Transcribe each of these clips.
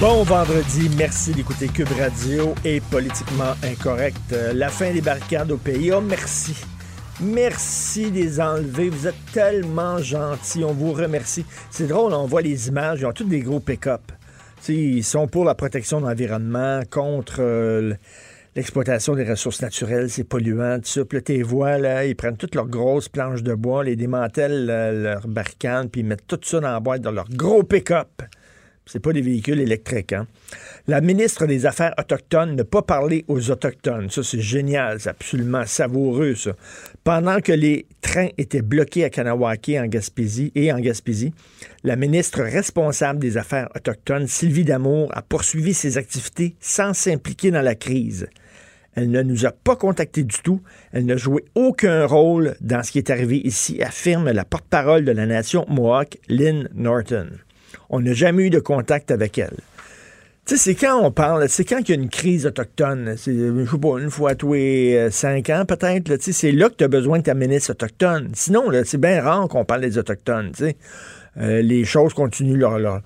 Bon vendredi, merci d'écouter Cube Radio et Politiquement Incorrect. Euh, La fin des barricades au pays. Oh, merci. Merci des enlever. Vous êtes tellement gentils. On vous remercie. C'est drôle, on voit les images. Ils ont tous des gros pick-up. Ils sont pour la protection de l'environnement, contre euh, l'exploitation des ressources naturelles, c'est polluant, tout ça. Puis là, tes là, ils prennent toutes leurs grosses planches de bois, les démantèlent euh, leurs barricades, puis ils mettent tout ça dans la boîte dans leur gros pick-up. C'est pas des véhicules électriques. Hein? La ministre des Affaires autochtones n'a pas parlé aux Autochtones. Ça, c'est génial. C'est absolument savoureux, ça. Pendant que les trains étaient bloqués à Kanawake en Gaspésie et en Gaspésie, la ministre responsable des Affaires autochtones, Sylvie Damour, a poursuivi ses activités sans s'impliquer dans la crise. Elle ne nous a pas contactés du tout. Elle n'a joué aucun rôle dans ce qui est arrivé ici, affirme la porte-parole de la nation Mohawk, Lynn Norton. On n'a jamais eu de contact avec elle. Tu sais, c'est quand on parle, c'est quand il y a une crise autochtone. C'est, je sais pas, une fois tous les euh, cinq ans peut-être. là, tu sais, C'est là que tu as besoin de ta ministre autochtone. Sinon, là, c'est bien rare qu'on parle des Autochtones. Euh, les choses continuent leur, leur-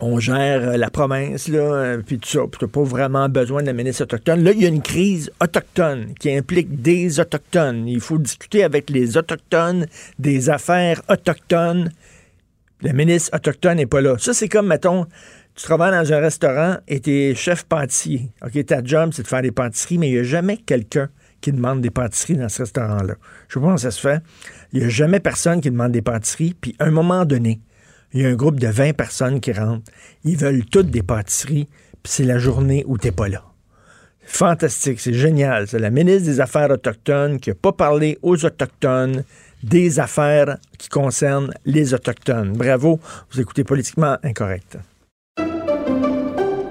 on gère euh, la province, là, puis tout ça, puis t'as pas vraiment besoin de la ministre autochtone. Là, il y a une crise autochtone qui implique des autochtones. Il faut discuter avec les autochtones des affaires autochtones. La ministre autochtone n'est pas là. Ça, c'est comme, mettons, tu travailles dans un restaurant et t'es chef pâtissier. OK, ta job, c'est de faire des pâtisseries, mais il n'y a jamais quelqu'un qui demande des pâtisseries dans ce restaurant-là. Je sais pas comment ça se fait. Il n'y a jamais personne qui demande des pâtisseries, puis à un moment donné, il y a un groupe de 20 personnes qui rentrent. Ils veulent toutes des pâtisseries, puis c'est la journée où t'es pas là. Fantastique, c'est génial. C'est la ministre des Affaires autochtones qui n'a pas parlé aux Autochtones des affaires qui concernent les Autochtones. Bravo, vous écoutez politiquement incorrect.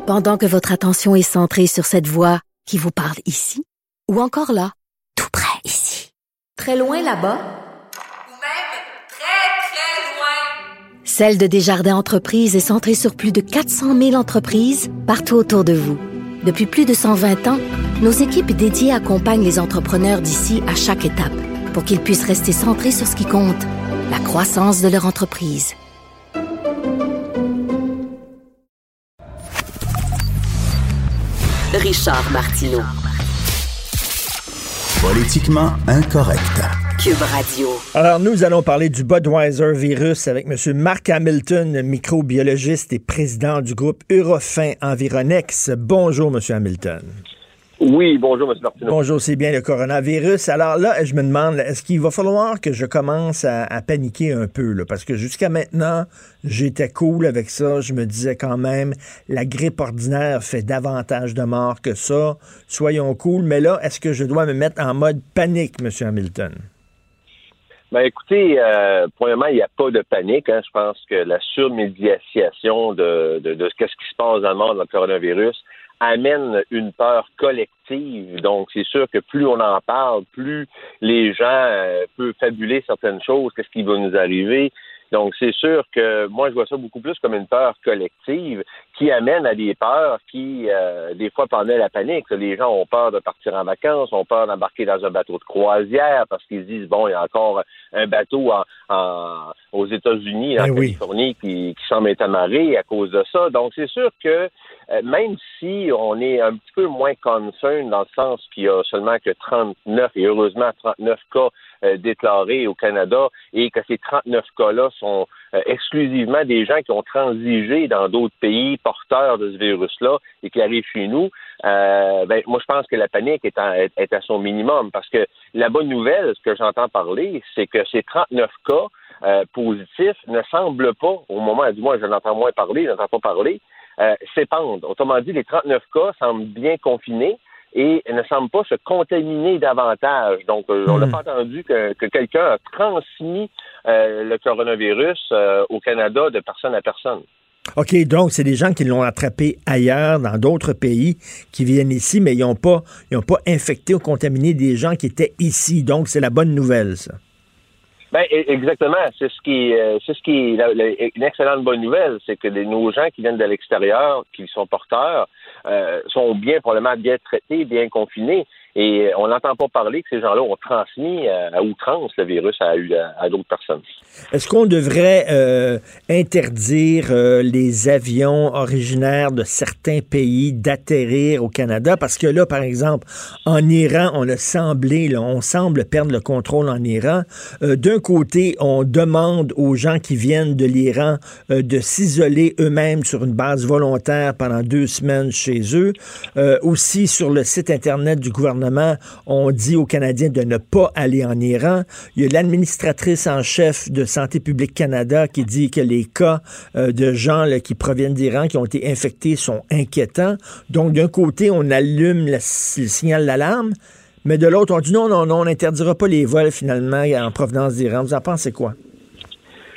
Pendant que votre attention est centrée sur cette voix qui vous parle ici, ou encore là, tout près ici, très loin là-bas, ou même très, très loin, celle de Desjardins Entreprises est centrée sur plus de 400 000 entreprises partout autour de vous. Depuis plus de 120 ans, nos équipes dédiées accompagnent les entrepreneurs d'ici à chaque étape pour qu'ils puissent rester centrés sur ce qui compte, la croissance de leur entreprise. Richard Martineau. Politiquement incorrect. Cube Radio. Alors, nous allons parler du Budweiser virus avec M. Mark Hamilton, microbiologiste et président du groupe Eurofin Environex. Bonjour, M. Hamilton. Oui, bonjour, M. Martineau. Bonjour, c'est bien le coronavirus. Alors là, je me demande, est-ce qu'il va falloir que je commence à, à paniquer un peu? Là, parce que jusqu'à maintenant, j'étais cool avec ça. Je me disais quand même, la grippe ordinaire fait davantage de morts que ça. Soyons cool. Mais là, est-ce que je dois me mettre en mode panique, M. Hamilton? Ben, écoutez, euh, premièrement, il n'y a pas de panique. hein. Je pense que la surmédiation de, de, de ce qu'est-ce qui se passe dans le monde dans le coronavirus amène une peur collective. Donc, c'est sûr que plus on en parle, plus les gens euh, peuvent fabuler certaines choses, qu'est-ce qui va nous arriver. Donc, c'est sûr que moi, je vois ça beaucoup plus comme une peur collective qui amène à des peurs qui, euh, des fois, pendant la panique. Les gens ont peur de partir en vacances, ont peur d'embarquer dans un bateau de croisière parce qu'ils disent, bon, il y a encore un bateau en, en- aux États-Unis, en Ben oui. Californie, qui, qui semble être amarré à cause de ça. Donc, c'est sûr que même si on est un peu moins concern dans le sens qu'il y a seulement que 39, et heureusement 39 cas euh, déclarés au Canada, et que ces 39 cas-là sont euh, exclusivement des gens qui ont transigé dans d'autres pays porteurs de ce virus-là et qui arrivent chez nous, ben, moi je pense que la panique est à, est à son minimum. Parce que la bonne nouvelle, ce que j'entends parler, c'est que ces 39 cas positifs ne semblent pas, au moment du moins je n'entends moins parler, je n'entends pas parler, euh. Autrement dit, les 39 cas semblent bien confinés et ne semblent pas se contaminer davantage. Donc, euh, on n'a hmm. pas entendu que, quelqu'un a transmis euh, le coronavirus au Canada de personne à personne. OK, donc c'est des gens qui l'ont attrapé ailleurs, dans d'autres pays, qui viennent ici, mais ils n'ont pas, pas infecté ou contaminé des gens qui étaient ici. Donc, c'est la bonne nouvelle, ça. Ben e, exactement, c'est ce qui euh, c'est ce qui une excellente bonne nouvelle, c'est que nos gens qui viennent de l'extérieur, qui sont porteurs, euh, sont bien probablement bien traités, bien confinés. Et on n'entend pas parler que ces gens-là ont transmis euh, à outrance le virus à, d'autres personnes. Est-ce qu'on devrait euh, interdire euh, les avions originaires de certains pays d'atterrir au Canada? Parce que là, par exemple, en Iran, on a semblé, on semble perdre le contrôle en Iran. D'un côté, on demande aux gens qui viennent de l'Iran de s'isoler eux-mêmes sur une base volontaire pendant deux semaines chez eux. aussi, sur le site Internet du gouvernement, on dit aux Canadiens de ne pas aller en Iran. Il y a l'administratrice en chef de Santé publique Canada qui dit que les cas euh, de gens qui proviennent d'Iran, qui ont été infectés, sont inquiétants. Donc, d'un côté, on allume le, signal d'alarme, mais de l'autre, on dit non, non, non, on n'interdira pas les vols finalement en provenance d'Iran. Vous en pensez quoi?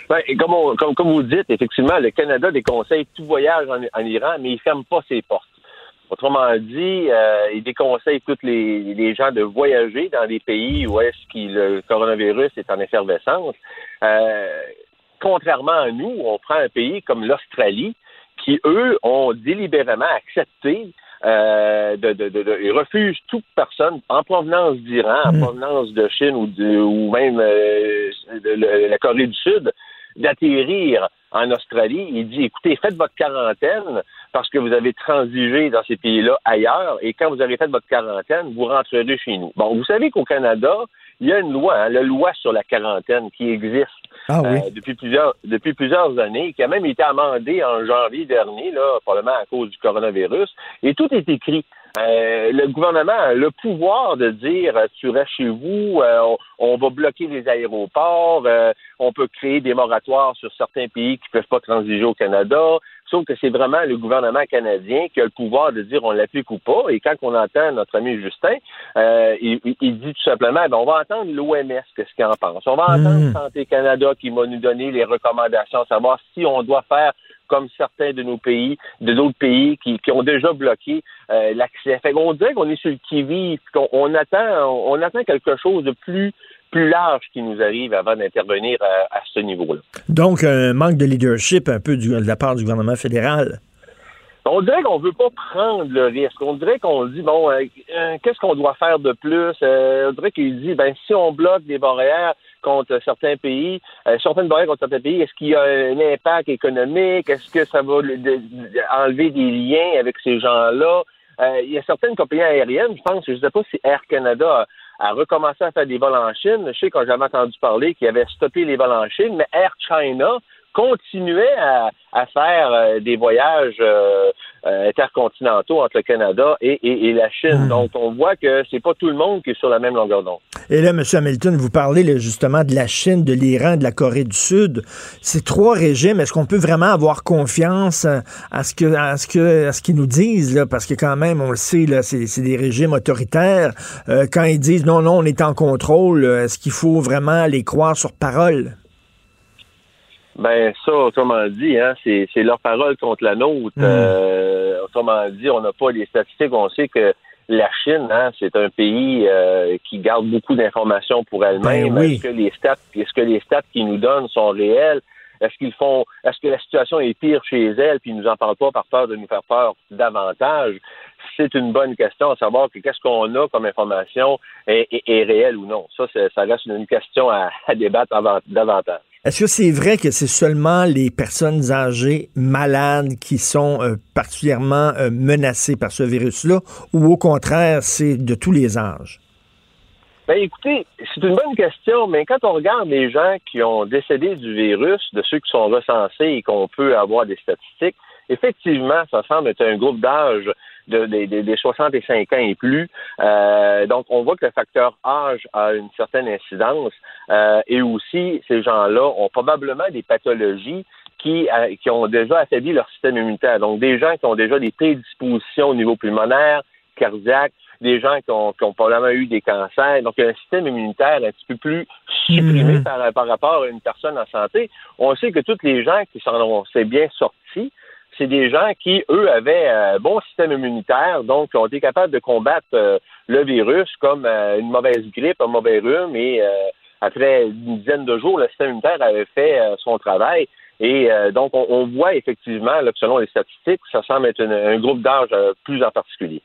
Ben, comme, comme, vous dites, effectivement, le Canada déconseille tout voyage en, en Iran, mais il ne ferme pas ses portes. Autrement dit, euh, il déconseille tous les, gens de voyager dans des pays où est-ce que le coronavirus est en effervescence. Euh, contrairement à nous, on prend un pays comme l'Australie, qui, eux, ont délibérément accepté euh, de, de, de, ils refusent toute personne en provenance d'Iran, en mm. provenance de Chine ou même euh, de, la Corée du Sud d'atterrir en Australie. Il dit, écoutez, faites votre quarantaine parce que vous avez transigé dans ces pays-là ailleurs et quand vous avez fait votre quarantaine, vous rentrerez chez nous. Bon, vous savez qu'au Canada, il y a une loi, hein, la loi sur la quarantaine qui existe ah euh, depuis plusieurs depuis plusieurs années, qui a même été amendée en janvier dernier, là, probablement à cause du coronavirus, et tout est écrit. Euh, le gouvernement a le pouvoir de dire euh, tu restes chez vous, euh, on, va bloquer les aéroports, on peut créer des moratoires sur certains pays qui ne peuvent pas transiger au Canada. Sauf que c'est vraiment le gouvernement canadien qui a le pouvoir de dire on l'applique ou pas. Et quand on entend notre ami Justin, il, dit tout simplement ben, on va entendre l'OMS, qu'est-ce qu'il en pense? On va entendre hmm. Santé Canada qui va nous donner les recommandations, savoir si on doit faire comme certains de nos pays, de d'autres pays qui, ont déjà bloqué euh, l'accès. Fait qu'on dirait qu'on est sur le qui-vive, qu'on attend, on, attend quelque chose de plus plus large qui nous arrive avant d'intervenir à, ce niveau-là. Donc, un manque de leadership un peu de la part du gouvernement fédéral. On dirait qu'on veut pas prendre le risque. On dirait qu'on dit bon, euh, euh, qu'est-ce qu'on doit faire de plus? On dirait qu'il dit ben si on bloque des barrières, contre certains pays, euh, certaines barrières contre certains pays, est-ce qu'il y a un impact économique? Est-ce que ça va enlever des liens avec ces gens-là? Euh, il y a certaines compagnies aériennes, je pense, je ne sais pas si Air Canada a, recommencé à faire des vols en Chine. Je sais qu'on j'avais entendu parler qu'il avait stoppé les vols en Chine, mais Air China continuait à, faire euh, des voyages euh, euh, intercontinentaux entre le Canada et, la Chine. Hmm. Donc, on voit que c'est pas tout le monde qui est sur la même longueur d'onde. Et là, M. Hamilton, vous parlez justement de la Chine, de l'Iran, de la Corée du Sud. Ces trois régimes, est-ce qu'on peut vraiment avoir confiance à ce que à ce que à ce qu'ils nous disent là? Parce que quand même, on le sait, là, c'est des régimes autoritaires. quand ils disent non, non, on est en contrôle, est-ce qu'il faut vraiment les croire sur parole? Ben ça, autrement dit, hein, c'est, leur parole contre la nôtre. Hmm. Euh, autrement dit, on n'a pas les statistiques. On sait que la Chine, hein, c'est un pays euh, qui garde beaucoup d'informations pour elle-même. Ben est-ce que les stats, est-ce que les stats qu'ils nous donnent sont réels? Est-ce qu'ils font, est-ce que la situation est pire chez elle, puis ils nous en parlent pas par peur de nous faire peur davantage? C'est une bonne question à savoir que qu'est-ce qu'on a comme information est, est, réel ou non. Ça, ça reste une question à, à débattre davantage. Est-ce que c'est vrai que c'est seulement les personnes âgées malades qui sont euh, particulièrement euh, menacées par ce virus-là ou au contraire, c'est de tous les âges? Ben écoutez, c'est une bonne question, mais quand on regarde les gens qui ont décédé du virus, de ceux qui sont recensés et qu'on peut avoir des statistiques, effectivement, ça semble être un groupe d'âge de, des 65 ans et plus. Euh, donc, on voit que le facteur âge a une certaine incidence euh, et aussi, ces gens-là ont probablement des pathologies qui, euh, qui ont déjà affaibli leur système immunitaire. Donc, des gens qui ont déjà des prédispositions au niveau pulmonaire, cardiaque, des gens qui ont, qui ont, probablement eu des cancers. Donc, il y a un système immunitaire un petit peu plus supprimé Mhm. par, par rapport à une personne en santé. On sait que tous les gens qui s'en ont bien sortis, c'est des gens qui, eux, avaient un bon système immunitaire, donc ont été capables de combattre euh, le virus comme euh, une mauvaise grippe, un mauvais rhume, et euh, après une dizaine de jours, le système immunitaire avait fait son travail. Et euh, donc, on, on voit effectivement, là, que selon les statistiques, ça semble être une- un groupe d'âge euh, plus en particulier.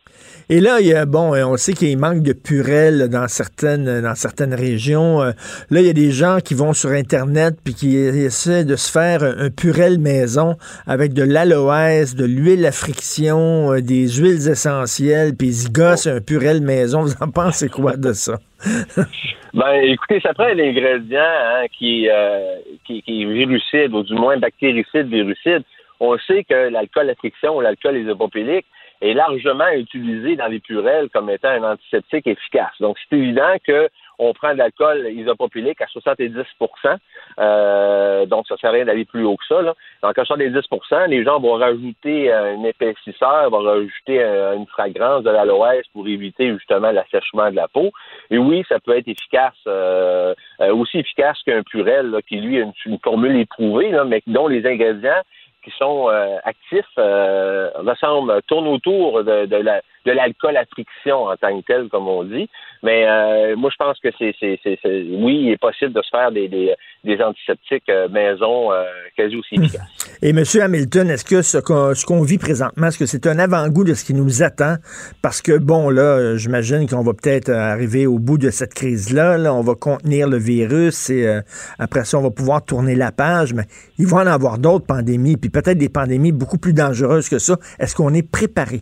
Et là, il y a, bon, euh, on sait qu'il manque de purelles dans certaines, dans certaines régions. Euh, Là, il y a des gens qui vont sur Internet puis qui essaient de se faire un purel maison avec de l'aloès, de l'huile à friction, euh, des huiles essentielles, puis ils gossent un purel maison. Vous en pensez quoi de ça? Ben, écoutez, ça prend un ingrédient hein, qui, euh, qui, qui est virucide, ou du moins bactéricide, virucide. On sait que l'alcool à friction ou l'alcool isopropylique est largement utilisé dans les purelles comme étant un antiseptique efficace. Donc, c'est évident que on prend de l'alcool isopropylique à 70% euh, donc ça sert à rien d'aller plus haut que ça. Là. Donc, à 70% les gens vont rajouter euh, un épaississeur, vont rajouter euh, une fragrance de l'aloès pour éviter justement l'assèchement de la peau. Et oui, ça peut être efficace, euh, euh, aussi efficace qu'un purel, là, qui lui a une, formule éprouvée, là, mais dont les ingrédients qui sont euh, actifs ressemblent, tournent autour de la de l'alcool à friction en tant que tel, comme on dit. Mais euh, moi, je pense que c'est, c'est, c'est, c'est- oui, il est possible de se faire des, des, des antiseptiques euh, maison euh, quasi aussi efficaces. Et M. Hamilton, est-ce que ce qu'on ce qu'on vit présentement, est-ce que c'est un avant-goût de ce qui nous attend? Parce que, bon, là, j'imagine qu'on va peut-être arriver au bout de cette crise-là. Là, on va contenir le virus et euh, après ça, on va pouvoir tourner la page. Mais il va en avoir d'autres pandémies, puis peut-être des pandémies beaucoup plus dangereuses que ça. Est-ce qu'on est préparé?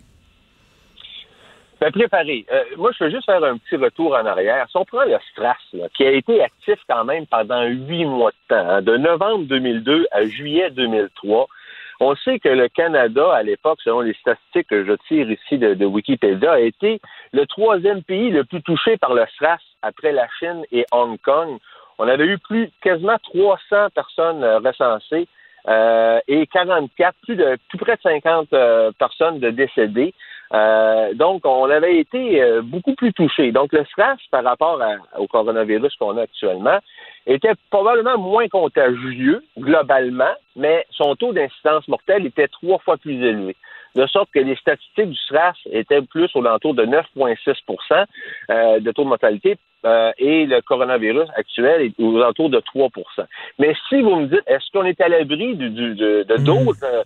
Ben, préparé. Euh, moi, je veux juste faire un petit retour en arrière. Si on prend le STRAS, là, qui a été actif quand même pendant huit mois de temps, hein, de novembre 2002 à juillet 2003, on sait que le Canada, à l'époque, selon les statistiques que je tire ici de, de Wikipédia, a été le troisième pays le plus touché par le SRAS après la Chine et Hong Kong. On avait eu plus quasiment 300 personnes euh, recensées euh, et 44, plus de plus près de 50 euh, personnes de décédées. Euh, donc, on avait été euh, beaucoup plus touchés. Donc, le SRAS, par rapport à- au coronavirus qu'on a actuellement, était probablement moins contagieux globalement, mais son taux d'incidence mortelle était trois fois plus élevé. De sorte que les statistiques du SRAS étaient plus aux alentours de 9,6% euh, de taux de mortalité euh, et le coronavirus actuel est aux alentours de 3% Mais si vous me dites, est-ce qu'on est à l'abri du- de de d'autres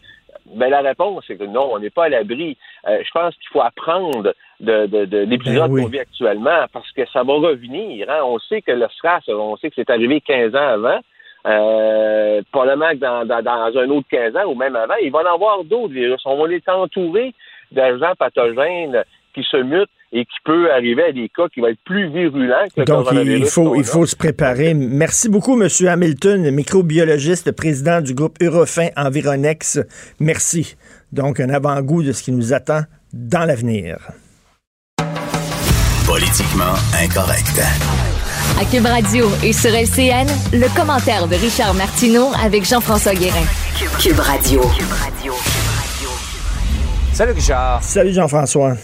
euh, ben, la réponse, c'est que non, on n'est pas à l'abri. Euh, je pense qu'il faut apprendre de, de, de l'épisode Ben oui. qu'on vit actuellement parce que ça va revenir. hein. On sait que le SRAS, on sait que c'est arrivé 15 ans avant. Euh, probablement que dans, dans, dans un autre 15 ans ou même avant, il va en avoir d'autres virus. On va être entouré d'agents pathogènes qui se mutent et qui peut arriver à des cas qui vont être plus virulents que le Donc, il, coronavirus. il faut, il a. faut se préparer. Merci beaucoup, M. Hamilton, microbiologiste, président du groupe Eurofin Environex. Merci. Donc, un avant-goût de ce qui nous attend dans l'avenir. Politiquement incorrect. À Cube Radio et sur LCN, le commentaire de Richard Martineau avec Jean-François Guérin. Cube Radio. Salut Richard. Salut, Jean-François.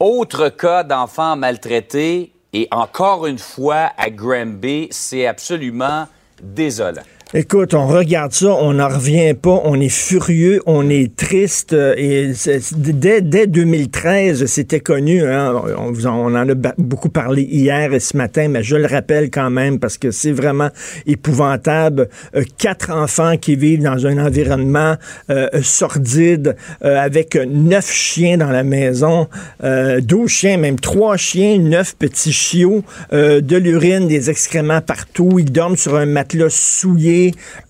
Autre cas d'enfants maltraités et encore une fois à Granby, c'est absolument désolant. Écoute, on regarde ça, on n'en revient pas, on est furieux, on est triste. euh, Et dès, dès 2013, c'était connu. hein, on, en- a beaucoup parlé hier et ce matin, mais je le rappelle quand même parce que c'est vraiment épouvantable. Euh, quatre enfants qui vivent dans un environnement euh, sordide avec neuf chiens dans la maison, 12 chiens, même trois chiens, neuf petits chiots, de l'urine, des excréments partout. Ils dorment sur un matelas souillé,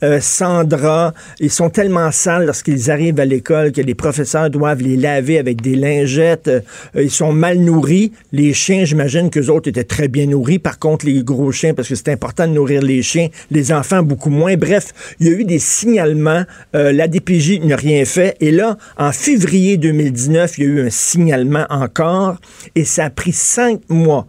euh, sans drap. Ils sont tellement sales lorsqu'ils arrivent à l'école que les professeurs doivent les laver avec des lingettes. Euh, ils sont mal nourris. Les chiens, j'imagine que autres étaient très bien nourris. Par contre, les gros chiens, parce que c'est important de nourrir les chiens, les enfants beaucoup moins. Bref, il y a eu des signalements. Euh, la DPJ n'a rien fait. Et là, en février 2019, il y a eu un signalement encore. Et ça a pris cinq mois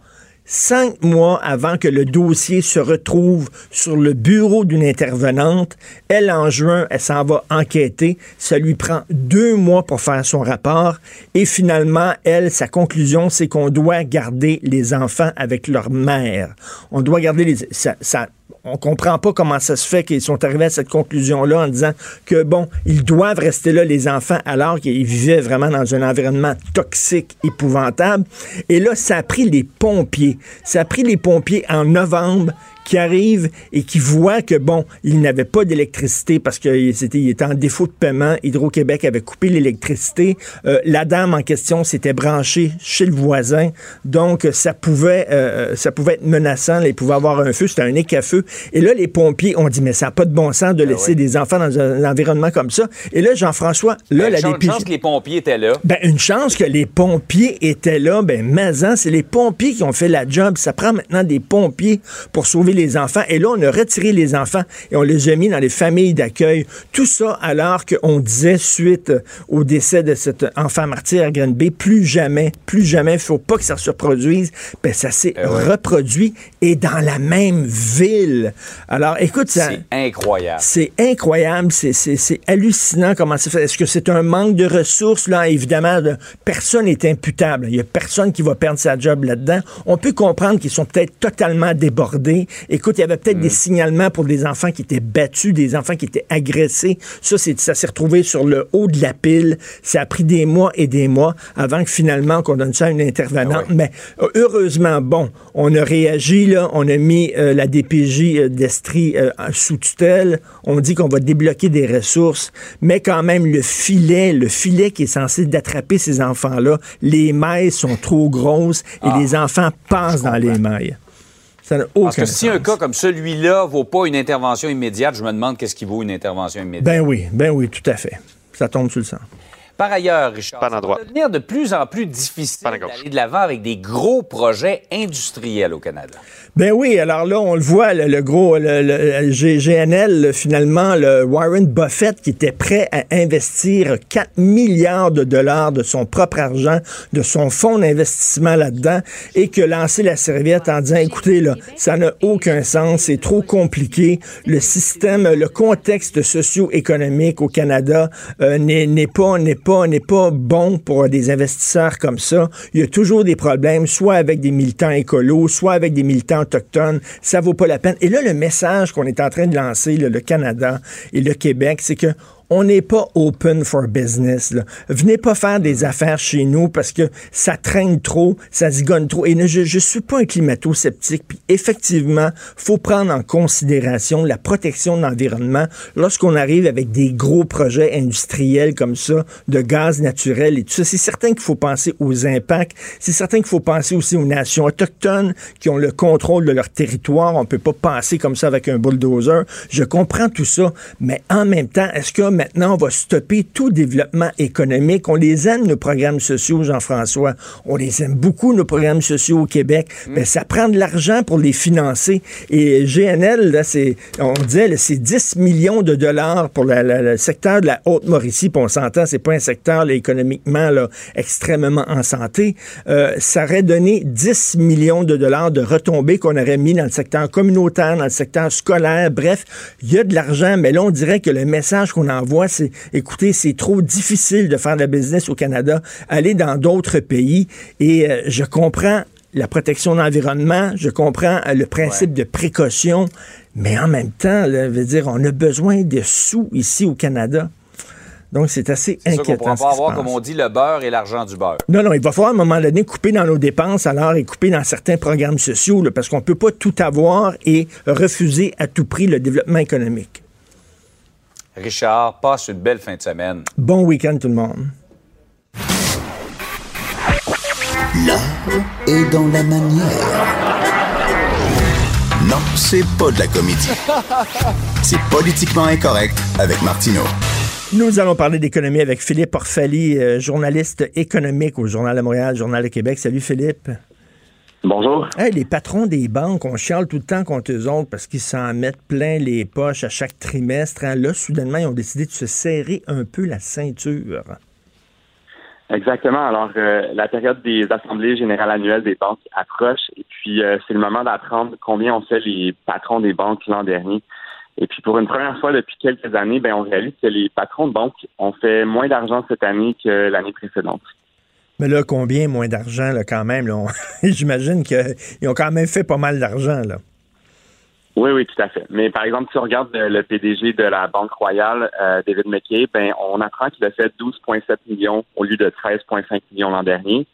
cinq mois avant que le dossier se retrouve sur le bureau d'une intervenante. Elle, en juin, elle s'en va enquêter. Ça lui prend deux mois pour faire son rapport. Et finalement, elle, sa conclusion, c'est qu'on doit garder les enfants avec leur mère. On doit garder les... Ça, ça, on comprend pas comment ça se fait qu'ils sont arrivés à cette conclusion-là en disant que, bon, ils doivent rester là, les enfants, alors qu'ils vivaient vraiment dans un environnement toxique, épouvantable. Et là, ça a pris les pompiers. Ça a pris les pompiers en novembre qui arrivent et qui voient que, bon, ils n'avaient pas d'électricité parce qu'il était, il était en défaut de paiement. Hydro-Québec avait coupé l'électricité. Euh, la dame en question s'était branchée chez le voisin. Donc, ça pouvait, euh, ça pouvait être menaçant. Là, il pouvait avoir un feu. C'était un nez à feu. Et là, les pompiers ont dit, mais ça n'a pas de bon sens de laisser oui. des enfants dans un, environnement comme ça. Et là, Jean-François, là, Ben, la chance, DPJ... chance que les pompiers étaient là. Ben, une chance que les pompiers étaient là. Ben, mazan, c'est les pompiers qui ont fait la job. Ça prend maintenant des pompiers pour sauver les enfants. Et là, on a retiré les enfants et on les a mis dans les familles d'accueil. Tout ça alors qu'on disait, suite au décès de cet enfant martyr à Granby, plus jamais, plus jamais, il faut pas que ça se reproduise. Ben, ça s'est Eh ouais. reproduit et dans la même ville. Alors, écoute, ça... C'est incroyable. C'est incroyable, c'est- hallucinant comment c'est fait. Est-ce que c'est un manque de ressources? Là, évidemment, de- personne n'est imputable. Il n'y a personne qui va perdre sa job là-dedans. On peut comprendre qu'ils sont peut-être totalement débordés. Écoute, il y avait peut-être des signalements pour des enfants qui étaient battus, des enfants qui étaient agressés. Ça, c'est- ça s'est retrouvé sur le haut de la pile. Ça a pris des mois et des mois avant que finalement qu'on donne ça à une intervenante. Ah ouais. Mais euh, heureusement, bon, on a réagi, là, on a mis euh, la DPJ euh, d'Estrie euh, sous tutelle. On dit qu'on va débloquer des ressources, mais quand même, le filet, le filet qui est censé d'attraper ces enfants-là, les mailles sont trop grosses et Ah, les enfants passent dans les mailles. Ça n'a aucun Parce que si sens. un cas comme celui-là vaut pas une intervention immédiate, je me demande qu'est-ce qui vaut une intervention immédiate. Ben oui, ben oui, tout à fait. Ça tombe sur le sang. Par ailleurs, Richard, Pas ça va devenir de plus en plus difficile Pas d'aller de l'avant avec des gros projets industriels au Canada. Ben oui, alors là, on le voit, le, le gros, le, GNL, le- finalement, le Warren Buffett qui était prêt à investir 4 milliards de dollars de son propre argent, de son fonds d'investissement là-dedans, et que lancer la serviette en disant, écoutez, là, ça n'a aucun sens, c'est trop compliqué, le système, le contexte socio-économique au Canada euh, n'est n'est pas, n'est pas, n'est pas bon pour des investisseurs comme ça. Il y a toujours des problèmes, soit avec des militants écolos, soit avec des militants autochtones. Ça vaut pas la peine. Et là, le message qu'on est en train de lancer, le Canada et le Québec, c'est que on n'est pas open for business. Là. Venez pas faire des affaires chez nous parce que ça traîne trop, ça zigonne trop. Et je, je suis pas un climato-sceptique. Puis effectivement, faut prendre en considération la protection de l'environnement lorsqu'on arrive avec des gros projets industriels comme ça, de gaz naturel et tout ça. C'est certain qu'il faut penser aux impacts. C'est certain qu'il faut penser aussi aux nations autochtones qui ont le contrôle de leur territoire. On peut pas penser comme ça avec un bulldozer. Je comprends tout ça, mais en même temps, est-ce que maintenant on va stopper tout développement économique? On les aime, nos programmes sociaux, Jean-François. On les aime beaucoup, nos programmes sociaux au Québec. Mais ça prend de l'argent pour les financer. Et GNL, là, c'est, on disait, c'est 10 millions de dollars pour la- la- le secteur de la Haute-Mauricie. Puis on s'entend, c'est pas un secteur là, économiquement là, extrêmement en santé. Euh, ça aurait donné 10 millions de dollars de retombées qu'on aurait mis dans le secteur communautaire, dans le secteur scolaire. Bref, il y a de l'argent, mais là, on dirait que le message qu'on envoie, c'est, écoutez, c'est trop difficile de faire de la business au Canada. Allez dans d'autres pays. Et euh, je comprends la protection de l'environnement, je comprends euh, le principe de précaution, Mais en même temps, là, veut dire, on a besoin de sous ici au Canada. Donc, c'est assez inquiétant. ne pourra ce pas avoir, comme on dit, le beurre et l'argent du beurre. Non, non, il va falloir à un moment donné couper dans nos dépenses alors et couper dans certains programmes sociaux là, parce qu'on ne peut pas tout avoir et refuser à tout prix le développement économique. Richard, passe une belle fin de semaine. Bon week-end tout le monde. L'art est dans la manière. Non, c'est pas de la comédie. C'est politiquement incorrect avec Martineau. Nous allons parler d'économie avec Philippe Orphalie, euh, journaliste économique au Journal de Montréal, Journal de Québec. Salut Philippe. Bonjour. Hey, les patrons des banques, on chiale tout le temps contre eux autres parce qu'ils s'en mettent plein les poches à chaque trimestre. hein. Là, soudainement, ils ont décidé de se serrer un peu la ceinture. Exactement. Alors, euh, la période des assemblées générales annuelles des banques approche et puis euh, c'est le moment d'apprendre combien ont fait les patrons des banques l'an dernier. Et puis pour une première fois depuis quelques années, ben on réalise que les patrons de banques ont fait moins d'argent cette année que l'année précédente. Mais là, combien moins d'argent, là, quand même? J'imagine qu'ils ont quand même fait pas mal d'argent, là. Oui, oui, tout à fait. Mais par exemple, si on regarde le, le PDG de la Banque Royale, euh, David McKay, ben on apprend qu'il a fait 12,7 millions au lieu de 13,5 millions l'an dernier.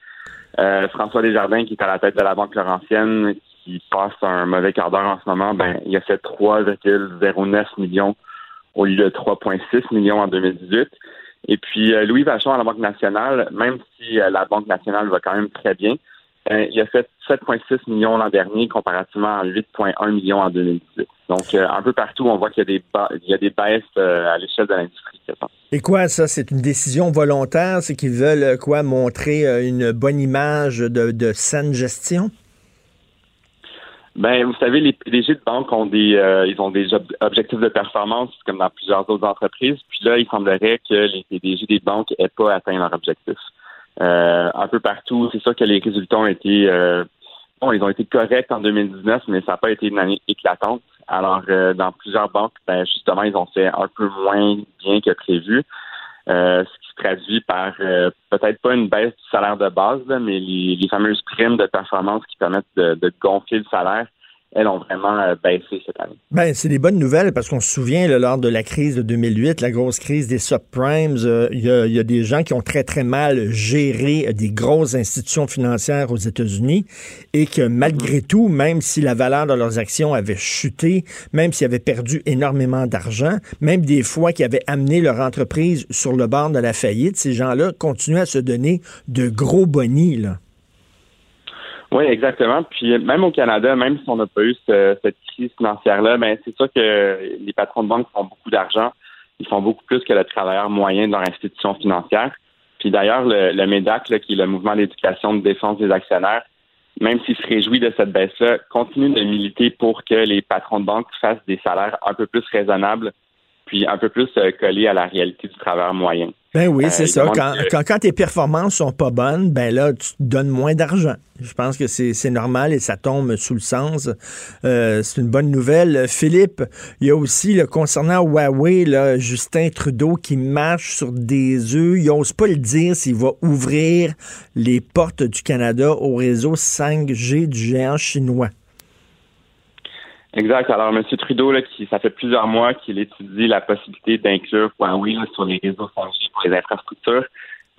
Euh, François Desjardins, qui est à la tête de la Banque Laurentienne, qui passe un mauvais quart d'heure en ce moment, ben il a fait 3,09 millions au lieu de 3,6 millions en 2018. Et puis euh, Louis Vachon à la Banque nationale, même si euh, la Banque nationale va quand même très bien, euh, il a fait 7,6 millions l'an dernier comparativement à 8,1 millions en 2018. Donc, euh, un peu partout, on voit qu'il y a des, ba- il y a des baisses à l'échelle de l'industrie. Et quoi, ça, c'est une décision volontaire? C'est qu'ils veulent, quoi, montrer une bonne image de, de saine gestion? Ben, vous savez, les PDG de banques ont des, euh, ils ont des ob- objectifs de performance comme dans plusieurs autres entreprises. Puis là, il semblerait que les PDG des banques aient pas atteint leur objectif. Euh, un peu partout, c'est sûr que les résultats ont été, euh, bon, ils ont été corrects en 2019, mais ça n'a pas été une année éclatante. Alors, euh, dans plusieurs banques, ben, justement, ils ont fait un peu moins bien que prévu. Euh, ce qui se traduit par euh, peut-être pas une baisse du salaire de base, là, mais les, les fameuses primes de performance qui permettent de, de gonfler le salaire, elles ont vraiment euh, baissé cette année. Ben, c'est des bonnes nouvelles parce qu'on se souvient, là, lors de la crise de 2008, la grosse crise des subprimes, euh, il y, a, il y a des gens qui ont très, très mal géré des grosses institutions financières aux États-Unis et que malgré tout, même si la valeur de leurs actions avait chuté, même s'ils avaient perdu énormément d'argent, même des fois qu'ils avaient amené leur entreprise sur le bord de la faillite, ces gens-là continuaient à se donner de gros bonnies, là. Oui, exactement. Puis même au Canada, même si on n'a pas eu ce- cette crise financière-là, ben c'est sûr que les patrons de banque font beaucoup d'argent. Ils font beaucoup plus que le travailleur moyen de leur institution financière. Puis d'ailleurs, le, le MEDAC, là, qui est le mouvement d'éducation de défense des actionnaires, même s'il se réjouit de cette baisse-là, continue de militer pour que les patrons de banque fassent des salaires un peu plus raisonnables, puis un peu plus euh, collés à la réalité du travailleur moyen. Ben oui, Euh, c'est ça. Quand, que- quand, quand tes performances sont pas bonnes, ben là, tu te donnes moins d'argent. Je pense que c'est normal et ça tombe sous le sens. Euh, c'est une bonne nouvelle. Philippe, il y a aussi, là, concernant Huawei, là, Justin Trudeau qui marche sur des œufs. Il n'ose pas le dire s'il va ouvrir les portes du Canada au réseau 5G du géant chinois. Exact. Alors, M. Trudeau, là, qui, ça fait plusieurs mois qu'il étudie la possibilité d'inclure Huawei là, sur les réseaux 5G pour les infrastructures.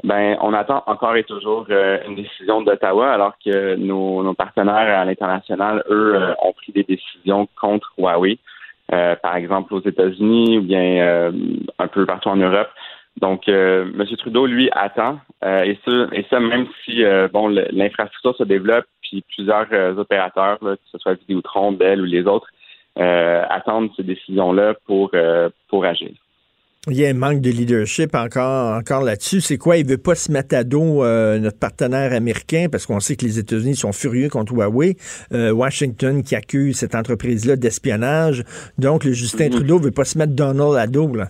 Ben, on attend encore et toujours euh, une décision d'Ottawa, alors que nos, nos partenaires à l'international, eux, euh, ont pris des décisions contre Huawei, euh, par exemple aux États-Unis ou bien euh, un peu partout en Europe. Donc, M. Trudeau, lui, attend, et, ça, et ça même si bon l'infrastructure se développe, puis plusieurs euh, opérateurs, là, que ce soit Vidéotron, Bell ou les autres, euh, attendent ces décisions-là pour, euh, pour agir. Il y a un manque de leadership encore, encore là-dessus. C'est quoi? Il veut pas se mettre à dos euh, notre partenaire américain parce qu'on sait que les États-Unis sont furieux contre Huawei. Euh, Washington qui accuse cette entreprise-là d'espionnage. Donc, le Justin Mhm. Trudeau veut pas se mettre Donald à dos, là.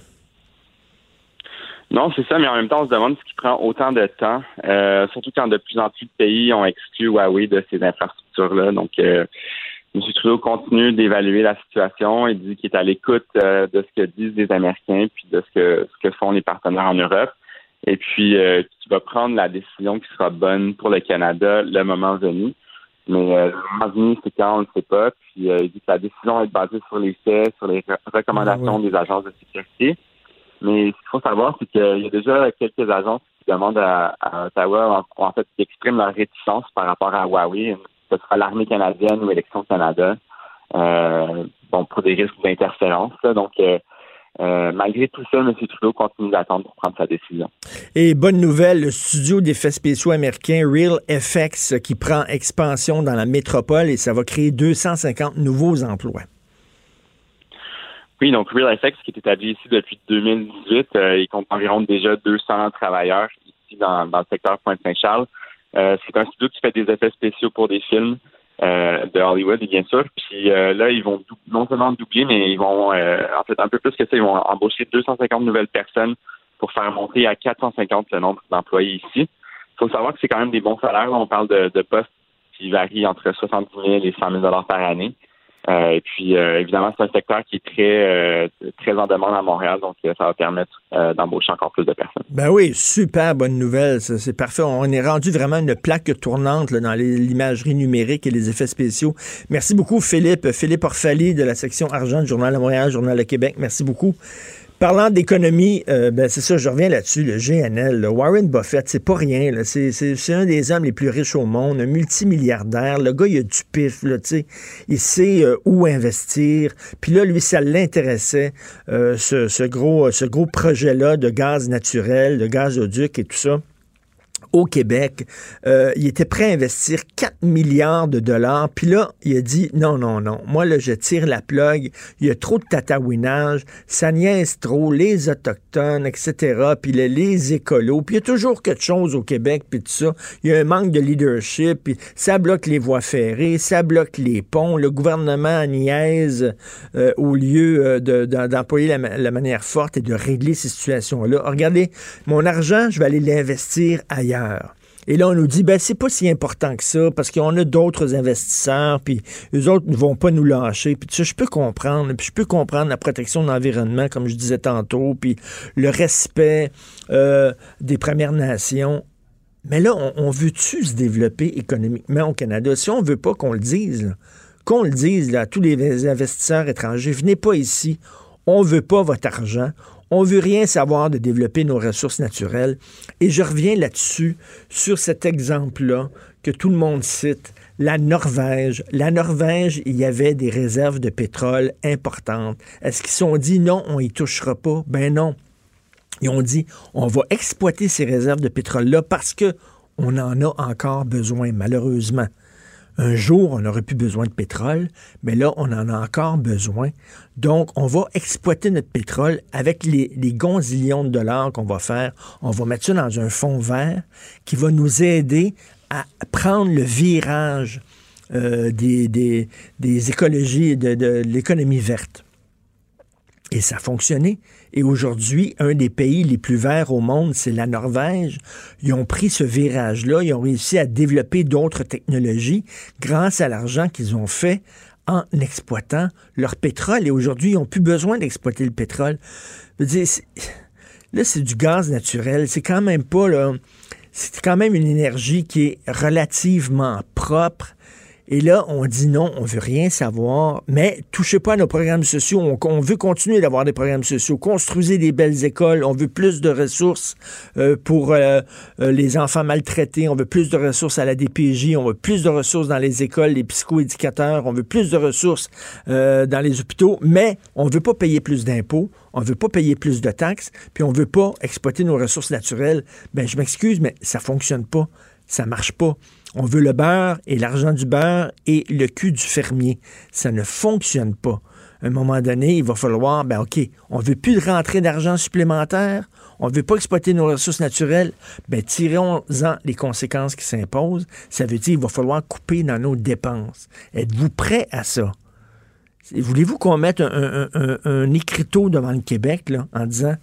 Non, c'est ça, mais en même temps, on se demande ce qui prend autant de temps, euh, surtout quand de plus en plus de pays ont exclu Huawei de ces infrastructures-là. Donc, euh, M. Trudeau continue d'évaluer la situation. Il dit qu'il est à l'écoute euh, de ce que disent les Américains, puis de ce que, ce que font les partenaires en Europe. Et puis, euh, qu'il va prendre la décision qui sera bonne pour le Canada le moment venu. Mais euh, le moment venu, c'est quand on ne sait pas. Puis euh, il dit que la décision est basée sur les faits, sur les re- recommandations des agences de sécurité. Mais ce qu'il faut savoir, c'est qu'il y a déjà quelques agences qui demandent à, à Ottawa, en, fait, qui expriment leur réticence par rapport à Huawei. Ce sera l'armée canadienne ou Élections Canada. Euh, bon, pour des risques d'interférence. Donc, euh, euh, malgré tout ça, M. Trudeau continue d'attendre pour prendre sa décision. Et bonne nouvelle, le studio d'effets spéciaux américain Real FX qui prend expansion dans la métropole et ça va créer 250 nouveaux emplois. Oui, donc RealFX, qui est établi ici depuis 2018, euh, il compte environ déjà 200 travailleurs ici dans, dans le secteur Pointe-Saint-Charles. Euh, c'est un studio qui fait des effets spéciaux pour des films euh, de Hollywood, bien sûr. Puis euh, là, ils vont non seulement doubler, mais ils vont, euh, en fait, un peu plus que ça, ils vont embaucher 250 nouvelles personnes pour faire monter à 450 le nombre d'employés ici. Il faut savoir que c'est quand même des bons salaires. On parle de, de postes qui varient entre 70 000 et 100 000 dollars par année. Euh, et puis, euh, évidemment, c'est un secteur qui est très, euh, très en demande à Montréal, donc ça va permettre d'embaucher encore plus de personnes. Ben oui, super bonne nouvelle, c'est parfait. On est rendu vraiment une plaque tournante là, dans l'imagerie numérique et les effets spéciaux. Merci beaucoup, Philippe. Philippe Orfali de la section argent du Journal de Montréal, Journal de Québec. Merci beaucoup. Parlant d'économie, euh, ben c'est ça, je reviens là-dessus, le GNL. là. Warren Buffett, c'est pas rien. C'est, un des hommes les plus riches au monde, un multimilliardaire. Le gars, il a du pif, là. Il sait euh, où investir. Puis là, lui, ça l'intéressait, euh, ce, ce gros, ce gros projet-là de gaz naturel, de gazoduc et tout ça au Québec. Euh, il était prêt à investir 4 milliards de dollars. Puis là, il a dit non, non, non. Moi, là, je tire la plug. Il y a trop de tatouinage. Ça niaise trop. Les Autochtones, etc. Puis les, les écolos. Puis il y a toujours quelque chose au Québec. Puis tout ça. Il y a un manque de leadership. Puis ça bloque les voies ferrées. Ça bloque les ponts. Le gouvernement niaise euh, au lieu euh, de- d'employer la, ma- la manière forte et de régler ces situations-là. Regardez, mon argent, je vais aller l'investir Et là, on nous dit, ben, c'est pas si important que ça, parce qu'on a d'autres investisseurs, puis eux autres ne vont pas nous lâcher. Puis je peux comprendre. Puis je peux comprendre la protection de l'environnement, comme je disais tantôt, puis le respect euh, des Premières Nations. Mais là, on, veut-tu se développer économiquement au Canada? Si on veut pas qu'on le dise, qu'on le dise à tous les investisseurs étrangers, venez pas ici. On veut pas votre argent. On veut rien savoir de développer nos ressources naturelles. Et je reviens là-dessus, sur cet exemple-là que tout le monde cite, la Norvège. La Norvège, il y avait des réserves de pétrole importantes. Est-ce qu'ils sont dit non, on y touchera pas? Ben non. Ils ont dit on va exploiter ces réserves de pétrole-là parce que on en a encore besoin, malheureusement. Un jour, on n'aurait plus besoin de pétrole, mais là, on en a encore besoin. Donc, on va exploiter notre pétrole avec les, les gonzillions de dollars qu'on va faire. On va mettre ça dans un fonds vert qui va nous aider à prendre le virage euh, des, écologies, de, de l'économie verte. Et ça a fonctionné. Et aujourd'hui, un des pays les plus verts au monde, c'est la Norvège. Ils ont pris ce virage-là, ils ont réussi à développer d'autres technologies grâce à l'argent qu'ils ont fait en exploitant leur pétrole. Et aujourd'hui, ils n'ont plus besoin d'exploiter le pétrole. Je veux dire, là, c'est du gaz naturel. C'est quand même pas, là, c'est quand même une énergie qui est relativement propre. Et là, on dit non, on veut rien savoir, mais touchez pas à nos programmes sociaux. On, veut continuer d'avoir des programmes sociaux. Construisez des belles écoles. On veut plus de ressources euh, pour euh, euh, les enfants maltraités. On veut plus de ressources à la DPJ. On veut plus de ressources dans les écoles, les psychoéducateurs. On veut plus de ressources dans les hôpitaux. Mais on veut pas payer plus d'impôts. On veut pas payer plus de taxes. Puis on veut pas exploiter nos ressources naturelles. Ben, je m'excuse, mais ça fonctionne pas. Ça marche pas. On veut le beurre et l'argent du beurre et le cul du fermier. Ça ne fonctionne pas. À un moment donné, il va falloir, ben OK, on veut plus de rentrée d'argent supplémentaire, on veut pas exploiter nos ressources naturelles, ben tirons-en les conséquences qui s'imposent. Ça veut dire qu'il va falloir couper dans nos dépenses. Êtes-vous prêt à ça? Voulez-vous qu'on mette un, un écriteau devant le Québec là, en disant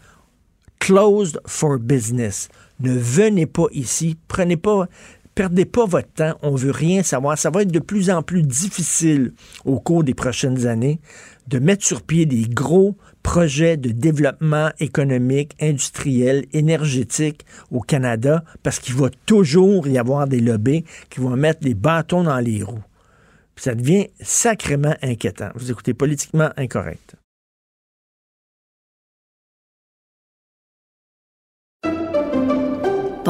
Closed for business? Ne venez pas ici, prenez pas Perdez pas votre temps, on veut rien savoir. Ça va être de plus en plus difficile au cours des prochaines années de mettre sur pied des gros projets de développement économique, industriel, énergétique au Canada parce qu'il va toujours y avoir des lobbies qui vont mettre des bâtons dans les roues. Ça devient sacrément inquiétant. Vous écoutez politiquement incorrect.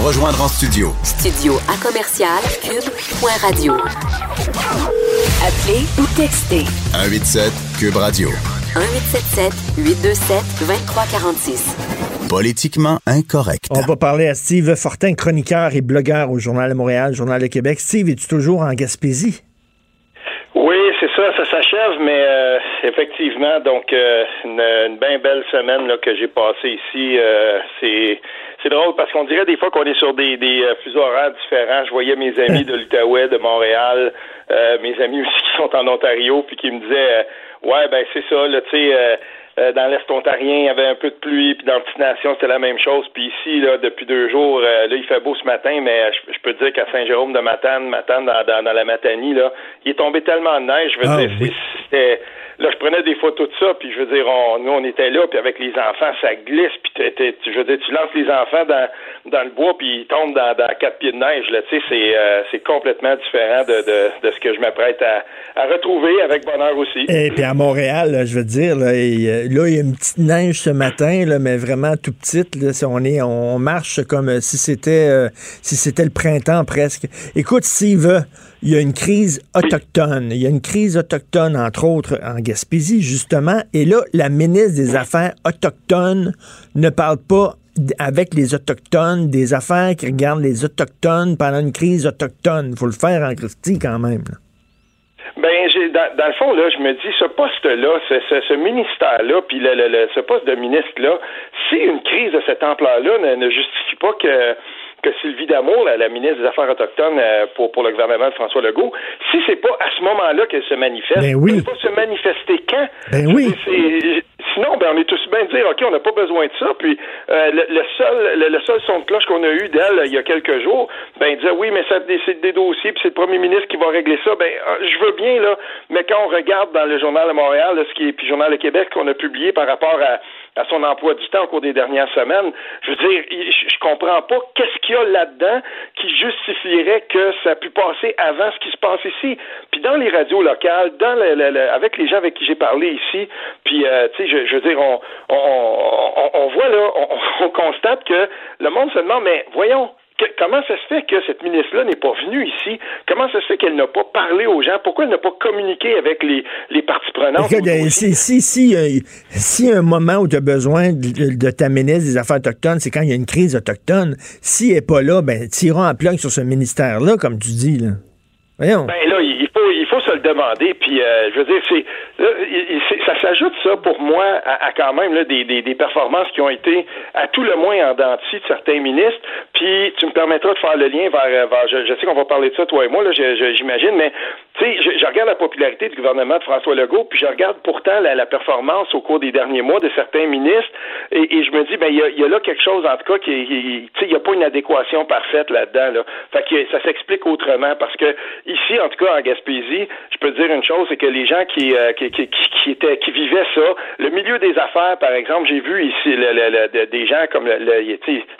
Nous rejoindre en studio, Studio à commercial cube.radio. Appelez ou textez 187 Cube Radio. 1877 827 2346. Politiquement incorrect. On va parler à Steve Fortin, chroniqueur et blogueur au Journal de Montréal, Journal de Québec. Steve, es-tu toujours en Gaspésie? Oui, c'est ça, ça s'achève, mais euh, effectivement, donc euh, une, une bien belle semaine là, que j'ai passée ici. Euh, c'est c'est drôle parce qu'on dirait des fois qu'on est sur des, des euh, fuseaux horaires différents. Je voyais mes amis de l'Outaouais, de Montréal, euh, mes amis aussi qui sont en Ontario, puis qui me disaient euh, Ouais, ben c'est ça, là, tu sais, euh, euh, dans l'Est ontarien, il y avait un peu de pluie, puis dans Petite Nation, c'était la même chose. Puis ici, là, depuis deux jours, euh, là, il fait beau ce matin, mais je, peux te dire qu'à Saint-Jérôme de Matane, Matane, dans, dans, dans la Matanie, là, il est tombé tellement de neige, je veux Ah, dire, oui. c'est- c'était là je prenais des photos de ça puis je veux dire on, nous on était là puis avec les enfants ça glisse puis tu- je veux dire tu lances les enfants dans dans le bois puis ils tombent dans, dans quatre pieds de neige là tu sais c'est euh, complètement différent de, de, de ce que je m'apprête à, à retrouver avec bonheur aussi Et puis à Montréal, je veux dire, là, il, y a une petite neige ce matin, mais vraiment tout petite. Si on, est, on marche comme si c'était euh, si c'était le printemps presque. Écoute, Steve, il y a une crise autochtone. Il y a une crise autochtone, entre autres, en Gaspésie, justement. Et là, la ministre des Affaires autochtones ne parle pas avec les Autochtones des affaires qui regardent les Autochtones pendant une crise autochtone. Il faut le faire en Christie quand même. Ben, j'ai dans, dans le fond là, je me dis ce poste-là, ce, ministère-là, puis le, ce poste de ministre-là, si une crise de cette ampleur-là ne justifie pas que que Sylvie Damour, la, la ministre des Affaires autochtones euh, pour, pour le gouvernement de François Legault, si c'est pas à ce moment-là qu'elle se manifeste, Ben oui. elle va se manifester quand? Ben oui. Sinon, ben, on est tous bien de dire, OK, on n'a pas besoin de ça. Puis euh, le, le seul le, le seul son de cloche qu'on a eu d'elle euh, il y a quelques jours, ben, disait oui, mais ça c'est des dossiers, puis c'est le premier ministre qui va régler ça. Ben, euh, je veux bien, là, mais quand on regarde dans le Journal de Montréal, là, ce qui est, puis Journal de Québec qu'on a publié par rapport à, à son emploi du temps au cours des dernières semaines, je veux dire, je, comprends pas qu'est-ce qu'il y a là-dedans qui justifierait que ça a pu passer avant ce qui se passe ici. Puis dans les radios locales, dans le, avec les gens avec qui j'ai parlé ici, puis euh, tu sais, je, veux dire, on, on, on, on voit là, on, on constate que le monde se demande, mais voyons. Que- comment ça se fait que cette ministre-là n'est pas venue ici? Comment ça se fait qu'elle n'a pas parlé aux gens? Pourquoi elle n'a pas communiqué avec les, les parties prenantes? Euh, si, si, si, euh, si un moment où tu as besoin de, de ta ministre des Affaires autochtones, c'est quand il y a une crise autochtone. Si elle n'est pas là, ben, tirons en plug sur ce ministère-là, comme tu dis. Là. Voyons. Ben là, il faut, il faut se le demander. Puis, euh, je veux dire, c'est, ça s'ajoute ça pour moi à, quand même là, des, des, performances qui ont été à tout le moins en denti de certains ministres. Puis, tu me permettras de faire le lien vers, je, sais qu'on va parler de ça toi et moi là, j'imagine, mais tu sais, je, regarde la popularité du gouvernement de François Legault, puis je regarde pourtant la, performance au cours des derniers mois de certains ministres, et, je me dis, ben il y a, là quelque chose en tout cas qui- tu sais, il n'y a pas une adéquation parfaite là-dedans. Là. Fait que ça s'explique autrement parce que ici, en tout cas en Gaspésie, je peux te dire une chose, c'est que les gens qui, euh, qui, qui, qui, qui vivaient ça, le milieu des affaires, par exemple, j'ai vu ici des gens comme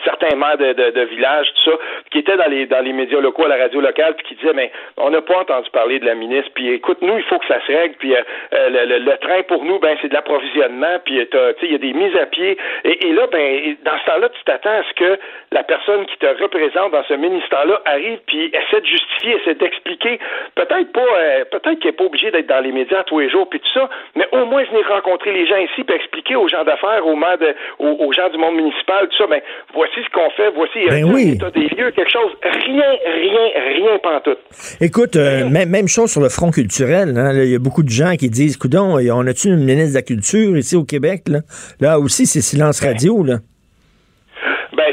certains maires de, de, de villages, tout ça, qui étaient dans les dans les médias locaux, à la radio locale, puis qui disaient, mais on n'a pas entendu parler de la ministre, puis écoute, nous, il faut que ça se règle, puis euh, euh, le, train pour nous, ben c'est de l'approvisionnement, puis euh, il y a des mises à pied, et, là, ben dans ce temps-là, tu t'attends à ce que la personne qui te représente dans ce ministère-là arrive, puis essaie de justifier, essaie d'expliquer, peut-être pas, peut-être qu'elle n'est pas obligée d'être dans les médias tous les jours, puis tout ça, mais au moins venir rencontrer les gens ici, puis expliquer aux gens d'affaires, aux, maires de- aux, aux gens du monde municipal, tout ça, ben, voici ce qu'on fait, voici euh, Ben un oui. état des lieux, quelque chose, rien, rien, rien pantoute. Écoute, euh, même, même chose sur le front culturel. hein. Il y a beaucoup de gens qui disent, coudon, on a-tu une ministre de la Culture ici au Québec? Là, là aussi, c'est silence radio. Là. Ben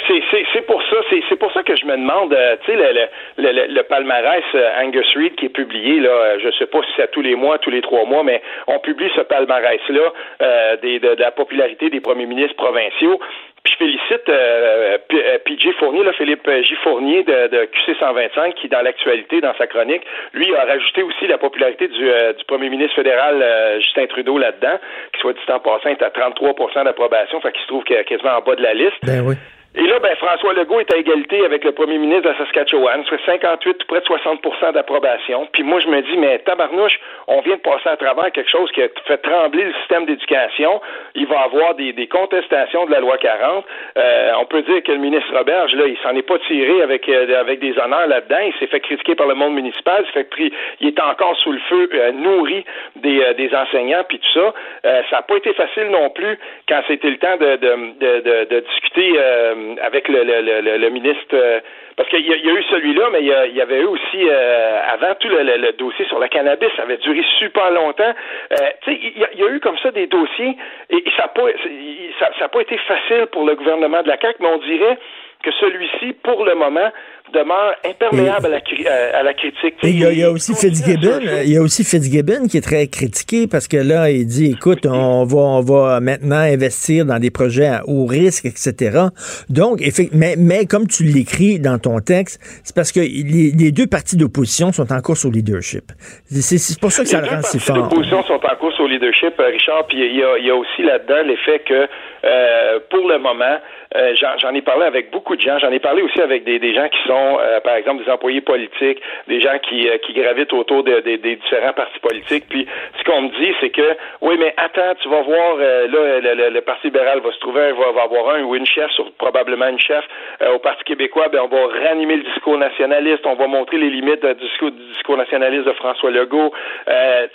c'est pour ça c'est pour ça que je me demande euh, tu sais le, le, le, le- palmarès euh, Angus Reid qui est publié là euh, je sais pas si c'est à tous les mois tous les trois mois mais on publie ce palmarès là des de, de la popularité des premiers ministres provinciaux puis je félicite euh, P- euh, PJ Fournier, là, Philippe euh, J. Fournier de, de QC 125, qui, dans l'actualité, dans sa chronique, lui a rajouté aussi la popularité du, euh, du premier ministre fédéral euh, Justin Trudeau là-dedans, qui soit dit en passant est à 33% d'approbation, fait qu'il se trouve quasiment en bas de la liste. Ben oui. Et là, ben, François Legault est à égalité avec le premier ministre de la Saskatchewan, soit 58, tout près de 60% d'approbation. Puis moi, je me dis, mais tabarnouche, on vient de passer à travers quelque chose qui a fait trembler le système d'éducation. Il va y avoir des, des contestations de la loi 40. Euh, on peut dire que le ministre Roberge, là, il s'en est pas tiré avec, euh, avec des honneurs là-dedans. Il s'est fait critiquer par le monde municipal. Il fait pris, il est encore sous le feu, euh, nourri des, euh, des enseignants, puis tout ça. Euh, ça n'a pas été facile non plus quand c'était le temps de, de, de, de, de discuter euh, avec le, le, le, le- ministre. euh, parce qu'il y, y a eu celui-là, mais il y, y avait eu aussi euh, avant tout le, dossier sur le cannabis, ça avait duré super longtemps. Euh, tu sais, il y, y a eu comme ça des dossiers et, ça n'a pas, ça, ça pas été facile pour le gouvernement de la CAQ, mais on dirait que celui-ci, pour le moment, demeure imperméable à, la, cri- à, la critique. Il y a, il y a aussi Fitzgibbon, euh, il y a aussi Fitzgibbon qui est très critiqué parce que là, il dit, écoute, on va, on va maintenant investir dans des projets à haut risque, etc. Donc, mais, mais comme tu l'écris dans ton texte, c'est parce que les, les deux partis d'opposition sont en course au leadership. C'est pour ça que ça les le deux rend si partis fort. d'opposition sont en course au leadership, euh, Richard, puis il y a, il y a aussi là-dedans l'effet que, euh, pour le moment, euh, j'en ai parlé avec beaucoup de gens, j'en ai parlé aussi avec des, des gens qui sont, euh, par exemple, des employés politiques, des gens qui, euh, qui gravitent autour de- de- des différents partis politiques, puis ce qu'on me dit, c'est que, oui, mais attends, tu vas voir, euh, là, le, le- le Parti libéral va se trouver, va, va avoir un ou une chef, probablement une chef. Au Parti québécois, ben, on va réanimer le discours nationaliste, on va montrer les limites du discours, du discours nationaliste de François Legault. Tu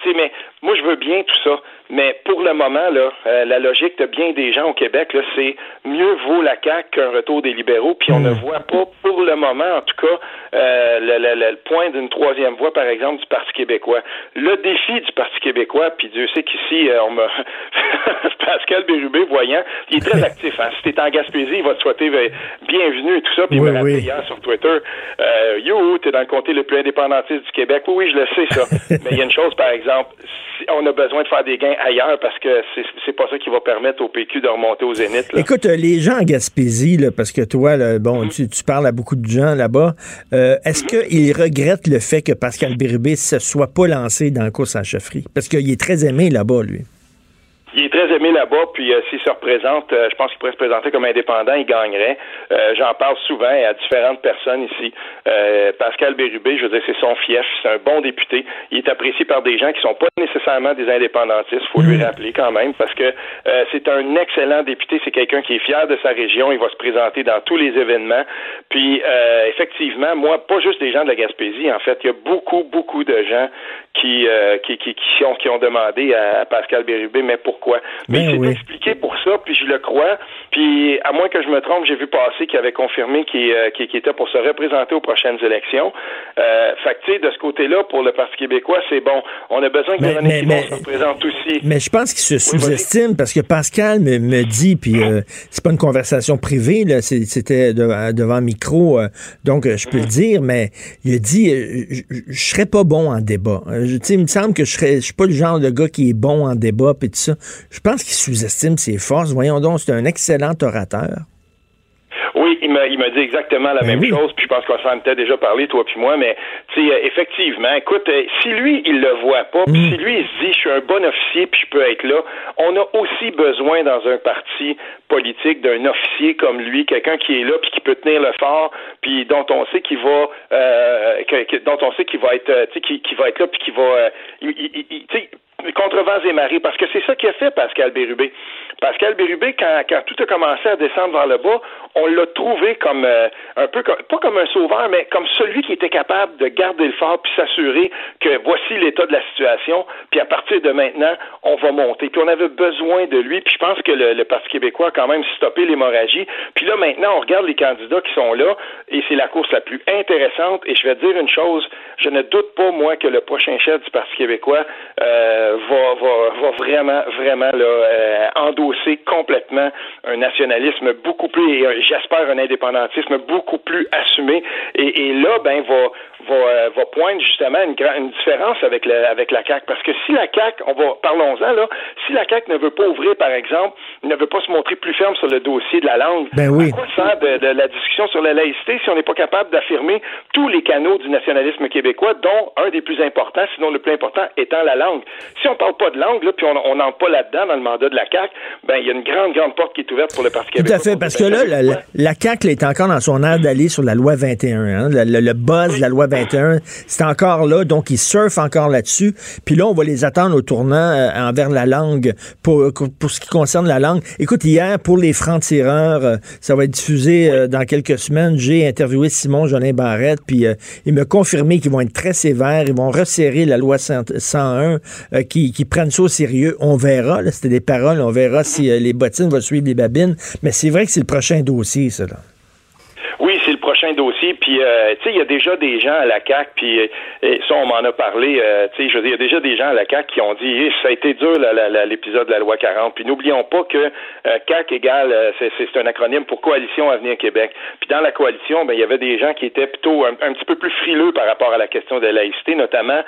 sais, mais moi, je veux bien tout ça. Mais pour le moment, là, euh, la logique de bien des gens au Québec, c'est mieux vaut la CAQ qu'un retour des libéraux. Puis on ne voit pas, pour le moment, en tout cas, euh, le, le- le- point d'une troisième voie, par exemple, du Parti québécois. Le défi du Parti québécois, puis Dieu sait qu'ici, euh, on me... Pascal Bérubé, voyant, il est très actif. Hein. Si t'es en Gaspésie, il va te souhaiter euh, bienvenue et tout ça. Puis il Oui, me rappelait oui. hier sur Twitter, euh, yo, t'es dans le comté le plus indépendantiste du Québec. Oui, oui, je le sais, ça. Mais il y a une chose, par exemple, si on a besoin de faire des gains ailleurs parce que c'est pas ça qui va permettre au PQ de remonter au zénith. là. Écoute, euh, les gens en Gaspésie, là, parce que toi, là, bon, tu, tu parles à beaucoup de gens là-bas, euh, est-ce qu'ils regrettent le fait que Pascal Bérubé ne se soit pas lancé dans la course à la chefferie? Parce qu'il est très aimé là-bas, lui. Il est très aimé là-bas, puis euh, s'il se représente, euh, je pense qu'il pourrait se présenter comme indépendant, il gagnerait. Euh, J'en parle souvent à différentes personnes ici. Euh, Pascal Bérubé, je veux dire, c'est son fief, c'est un bon député. Il est apprécié par des gens qui sont pas nécessairement des indépendantistes, faut lui rappeler quand même, parce que euh, c'est un excellent député, c'est quelqu'un qui est fier de sa région, il va se présenter dans tous les événements. Puis euh, effectivement, moi, pas juste des gens de la Gaspésie, en fait, il y a beaucoup, beaucoup de gens qui, euh, qui, qui, qui, ont, qui ont demandé à, Pascal Bérubé, mais pourquoi? Mais Ben il s'est oui. expliqué pour ça, puis je le crois. Puis, à moins que je me trompe, j'ai vu passer qu'il avait confirmé qu'il euh, qu'il était pour se représenter aux prochaines élections. Euh, fait que, tu sais, de ce côté-là, pour le Parti québécois, c'est bon. On a besoin que mais- Simon se représente aussi. Mais je pense qu'il se Oui, sous-estime parce que Pascal me, me dit, puis euh, c'est pas une conversation privée, c'était de- devant micro, euh, donc euh, je peux le dire, mais il a dit, euh, je serais pas bon en débat. Euh, je- tu sais, il me semble que je serais, je suis pas le genre de gars qui est bon en débat, puis tout ça. Je pense qu'il sous-estime ses forces. Voyons donc, c'est un excellent orateur. Oui, il m'a, il m'a dit exactement la Ben même oui. chose, puis je pense qu'on s'en était déjà parlé, toi puis moi, mais tu sais, euh, effectivement, écoute, euh, si lui, il le voit pas, puis Mm. si lui, il se dit, je suis un bon officier, puis je peux être là, on a aussi besoin dans un parti politique d'un officier comme lui, quelqu'un qui est là, puis qui peut tenir le fort, puis dont on sait qu'il va, euh, que- dont on sait qu'il va être, euh, tu sais, qui, qui va être là, puis qui va, euh, tu sais, contre vents et marées, parce que c'est ça qui a fait Pascal Bérubé. Pascal Bérubé, quand, quand tout a commencé à descendre vers le bas, on l'a trouvé comme euh, un peu comme, pas comme un sauveur, mais comme celui qui était capable de garder le fort puis s'assurer que voici l'état de la situation, puis à partir de maintenant, on va monter. Puis on avait besoin de lui, puis je pense que le, le Parti québécois a quand même stoppé l'hémorragie. Puis là maintenant, on regarde les candidats qui sont là, et c'est la course la plus intéressante. Et je vais dire une chose, je ne doute pas moi que le prochain chef du Parti québécois euh, va, va, va vraiment, vraiment là, euh, endosser complètement un nationalisme beaucoup plus, et euh, j'espère un indépendantisme beaucoup plus assumé. Et, et là, ben, va, va, euh, va poindre justement une, une différence avec, le, avec la CAQ. Parce que si la CAQ, on va, parlons-en là, si la CAQ ne veut pas ouvrir, par exemple, ne veut pas se montrer plus ferme sur le dossier de la langue, Ben oui. à quoi sert de, de la discussion sur la laïcité si on n'est pas capable d'affirmer tous les canaux du nationalisme québécois, dont un des plus importants, sinon le plus important, étant la langue? Si on parle pas de langue, là, puis on n'entre pas là-dedans dans le mandat de la CAQ, ben il y a une grande, grande porte qui est ouverte pour le Parti Tout à fait, parce que là, la, la, la CAQ là, est encore dans son air d'aller sur la loi 21. Hein, le, le- le buzz de la loi 21, c'est encore là, donc ils surfent encore là-dessus. Puis là, on va les attendre au tournant euh, envers la langue pour, pour ce qui concerne la langue. Écoute, hier, pour les francs-tireurs, euh, ça va être diffusé euh, dans quelques semaines. J'ai interviewé Simon Jolin Barrette, puis euh, il m'a confirmé qu'ils vont être très sévères, ils vont resserrer la loi 100 101, euh, qui, prennent ça au sérieux. On verra, c'était des paroles, on verra si euh, les bottines vont suivre les babines. Mais c'est vrai que c'est le prochain dossier, ça. Là. Prochain dossier. Puis, euh, tu sais, il y a déjà des gens à la CAC, puis euh, ça, on m'en a parlé. euh, tu sais, je veux dire, il y a déjà des gens à la CAC qui ont dit, Eh, ça a été dur l'épisode de la loi 40. Puis, n'oublions pas que euh, CAC égale, c'est un acronyme pour Coalition Avenir Québec. Puis, dans la coalition, ben, il y avait des gens qui étaient plutôt un, petit peu plus frileux par rapport à la question de la laïcité, notamment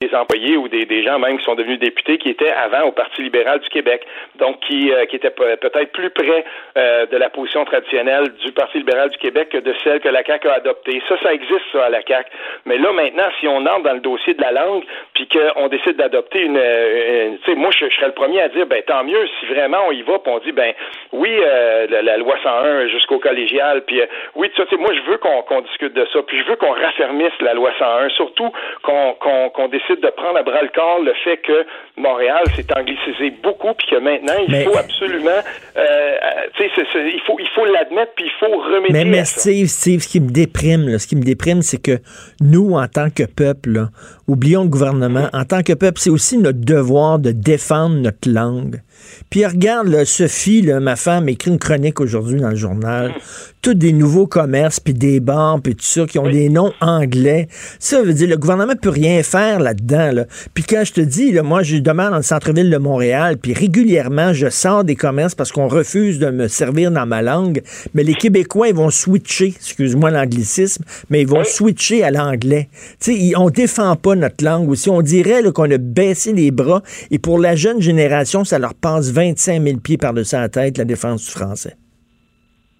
des employés ou des, gens même qui sont devenus députés qui étaient avant au Parti libéral du Québec, donc qui, qui étaient pe- peut-être plus près de la position traditionnelle du Parti libéral du Québec que de celle que la CAQ a adoptée. Ça, ça existe, ça, à la CAQ. Mais là, maintenant, si on entre dans le dossier de la langue, puis qu'on décide d'adopter une... euh, une- tu sais, moi, je, je serais le premier à dire, ben tant mieux, si vraiment on y va, puis on dit, ben oui, euh, la, la loi 101 jusqu'au collégial, puis euh, oui, tu sais, moi, je veux qu'on discute de ça, puis je veux qu'on raffermisse la loi 101, surtout qu'on décide de prendre à bras le corps le fait que Montréal s'est anglicisé beaucoup, puis que maintenant, il Mais- faut absolument... euh, tu sais, il faut il faut l'admettre, puis il faut remédier Mais, mais à ça. Steve, ce qui me déprime, ce qui me déprime, c'est que nous, en tant que peuple, oublions le gouvernement, en tant que peuple, c'est aussi notre devoir de défendre notre langue. Puis regarde, là, Sophie, là, ma femme, écrit une chronique aujourd'hui dans le journal. Tous des nouveaux commerces, puis des bars, puis tout ça, qui ont des noms anglais. Ça veut dire, le gouvernement peut rien faire là-dedans. Là. Puis quand je te dis, là, moi, je demande dans le centre-ville de Montréal, puis régulièrement, je sors des commerces parce qu'on refuse de me servir dans ma langue. Mais les Québécois, ils vont switcher, excuse-moi l'anglicisme, mais ils vont switcher à l'anglais. Tu sais, on défend pas notre langue aussi. On dirait qu'on a baissé les bras. Et pour la jeune génération, ça leur passe 25 000 pieds par-dessus la tête, la défense du français.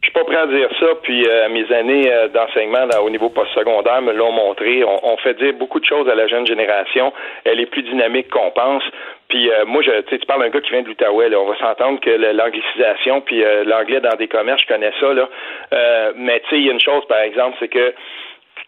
Je suis pas prêt à dire ça, puis euh, mes années euh, d'enseignement au niveau postsecondaire me l'ont montré. On, fait dire beaucoup de choses à la jeune génération. Elle est plus dynamique qu'on pense. Puis euh, moi, je, tu parles d'un gars qui vient de l'Outaouais. On va s'entendre que l'anglicisation, puis l'anglais dans des commerces, je connais ça, là. Mais tu sais, il y a une chose, par exemple, c'est que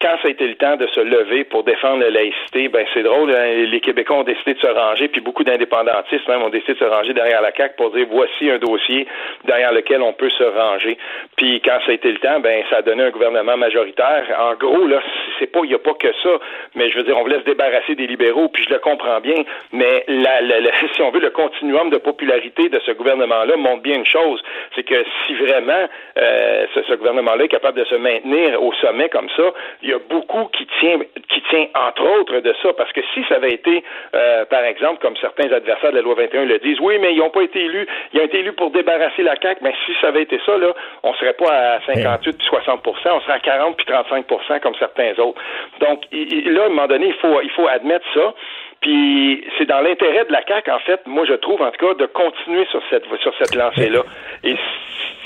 quand ça a été le temps de se lever pour défendre la laïcité, ben c'est drôle, hein, les Québécois ont décidé de se ranger, puis beaucoup d'indépendantistes même ont décidé de se ranger derrière la CAQ pour dire voici un dossier derrière lequel on peut se ranger. Puis quand ça a été le temps, ben ça a donné un gouvernement majoritaire. En gros, là, c'est pas, il n'y a pas que ça, mais je veux dire, on voulait se débarrasser des libéraux, puis je le comprends bien, mais la, la- la- si on veut, le continuum de popularité de ce gouvernement-là montre bien une chose, c'est que si vraiment euh, ce, ce gouvernement-là est capable de se maintenir au sommet comme ça, y a beaucoup qui tient, qui tient entre autres de ça, parce que si ça avait été, euh, par exemple, comme certains adversaires de la loi 21 le disent, oui, mais ils n'ont pas été élus, ils ont été élus pour débarrasser la CAQ, mais si ça avait été ça, là, on serait pas à 58 puis 60% on serait à 40 puis 35% comme certains autres. Donc, il- il- là, à un moment donné, il faut, il faut admettre ça. Puis c'est dans l'intérêt de la CAQ, en fait, moi je trouve en tout cas, de continuer sur cette sur cette lancée-là. Et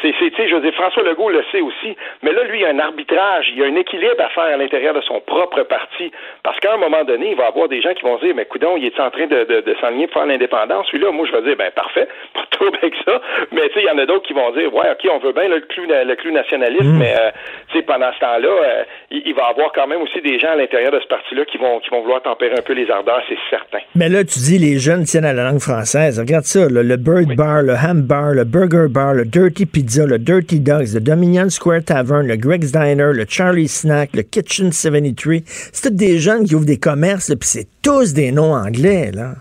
c'est c'est tu sais, je veux dire, François Legault le sait aussi, mais là, lui, il y a un arbitrage, il y a un équilibre à faire à l'intérieur de son propre parti, parce qu'à un moment donné, il va y avoir des gens qui vont dire, mais coudon, il est en train de, de, de s'enligner pour faire l'indépendance, celui-là, moi, je vais dire, ben parfait, pas trop avec ça, mais tu sais, il y en a d'autres qui vont dire, ouais, ok, on veut bien le clou, le clou nationaliste, Mm. mais euh, tu sais, pendant ce temps-là, euh, il, il va y avoir quand même aussi des gens à l'intérieur de ce parti-là qui vont, qui vont vouloir tempérer un peu les ardeurs, c'est certain. Mais là, tu dis les jeunes tiennent à la langue française. Regarde ça, le Bird Bar, le Ham Bar, le Burger Bar, le Dirty Pizza, le Dirty Dogs, le Dominion Square Tavern, le Greg's Diner, le Charlie Snack, le Kitchen 73. C'est tous des jeunes qui ouvrent des commerces, puis c'est tous des noms anglais, là.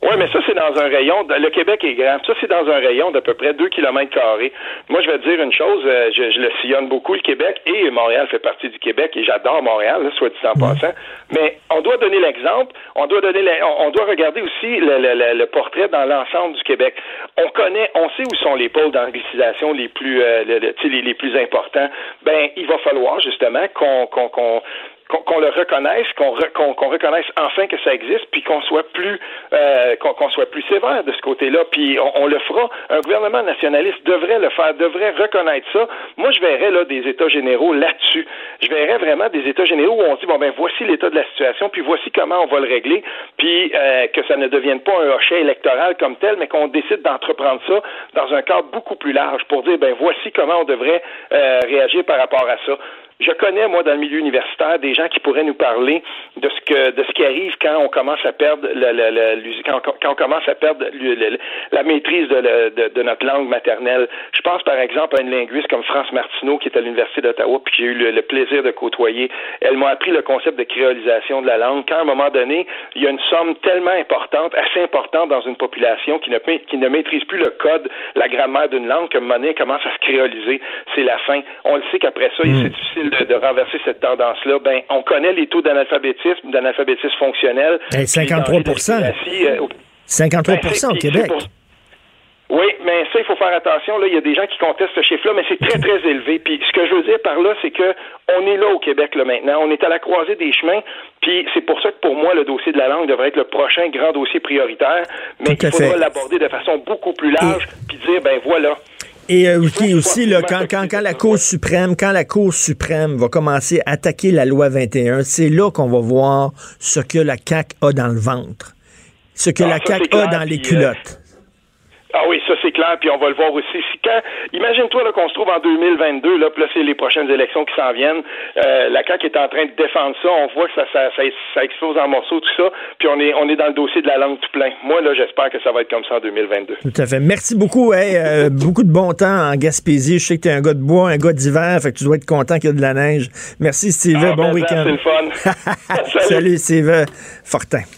Oui, mais ça, c'est dans un rayon. de- le Québec est grand. Ça, c'est dans un rayon d'à peu près 2 km carrés. Moi, je vais te dire une chose. euh, je, je le sillonne beaucoup, le Québec, et Montréal fait partie du Québec, et j'adore Montréal, là, soit dit en passant. Mais on doit donner l'exemple. On doit donner, la- on, on doit regarder aussi le, le- le- le portrait dans l'ensemble du Québec. On connaît, on sait où sont les pôles d'anglicisation les plus, euh, les, les plus importants. Ben, il va falloir justement qu'on, qu'on, qu'on qu'on le reconnaisse, qu'on re- qu'on qu'on reconnaisse enfin que ça existe, puis qu'on soit plus euh, qu'on qu'on soit plus sévère de ce côté-là. Puis on, on le fera. Un gouvernement nationaliste devrait le faire, devrait reconnaître ça. Moi, je verrais là des États généraux là-dessus. Je verrais vraiment des États généraux où on dit bon ben voici l'état de la situation, puis voici comment on va le régler, puis euh, que ça ne devienne pas un hochet électoral comme tel, mais qu'on décide d'entreprendre ça dans un cadre beaucoup plus large pour dire ben voici comment on devrait euh, réagir par rapport à ça. Je connais, moi, dans le milieu universitaire, des gens qui pourraient nous parler de ce que de ce qui arrive quand on commence à perdre le, le, le- l'us- quand, on- quand on commence à perdre la maîtrise de, de, de notre langue maternelle. Je pense, par exemple, à une linguiste comme France Martineau, qui est à l'Université d'Ottawa, puis j'ai eu le, le plaisir de côtoyer. Elle m'a appris le concept de créolisation de la langue. Quand, à un moment donné, il y a une somme tellement importante, assez importante dans une population qui ne, qui ne maîtrise plus le code, la grammaire d'une langue, que monnaie commence à se créoliser, c'est la fin. On le sait qu'après ça, c'est difficile de, de renverser cette tendance-là. Ben, on connaît les taux d'analphabétisme, d'analphabétisme fonctionnel. Hey, Puis les 53 dangers de dyslexie, euh, au- 53 ben, au Québec. pour- Oui, mais ça, il faut faire attention. Là, il y a des gens qui contestent ce chiffre-là, mais c'est très, très élevé. Puis ce que je veux dire par là, c'est que on est là au Québec là maintenant. On est à la croisée des chemins. Puis c'est pour ça que pour moi, le dossier de la langue devrait être le prochain grand dossier prioritaire. Mais Tout il faudra l'aborder de façon beaucoup plus large, puis dire ben voilà. Et euh, aussi, aussi là, quand, quand, quand la Cour suprême, quand la Cour suprême va commencer à attaquer la loi 21, c'est là qu'on va voir ce que la CAQ a dans le ventre. Ce que Ah, la ça, CAQ a clair, dans les puis, euh, culottes. Ah oui, ça c'est clair, puis on va le voir aussi. Si quand, imagine-toi là, qu'on se trouve en 2022, là, puis là c'est les prochaines élections qui s'en viennent. Euh, la CAQ est en train de défendre ça. On voit que ça, ça, ça, ça explose en morceaux, tout ça. Puis on est, on est dans le dossier de la langue tout plein. Moi là, j'espère que ça va être comme ça en 2022. Tout à fait. Merci beaucoup. Hey, euh, beaucoup de bon temps en Gaspésie. Je sais que tu es un gars de bois, un gars d'hiver, fait que tu dois être content qu'il y a de la neige. Merci, Steve. Ah, bon ben, week-end. C'est le fun. Salut, Steve. Fortin.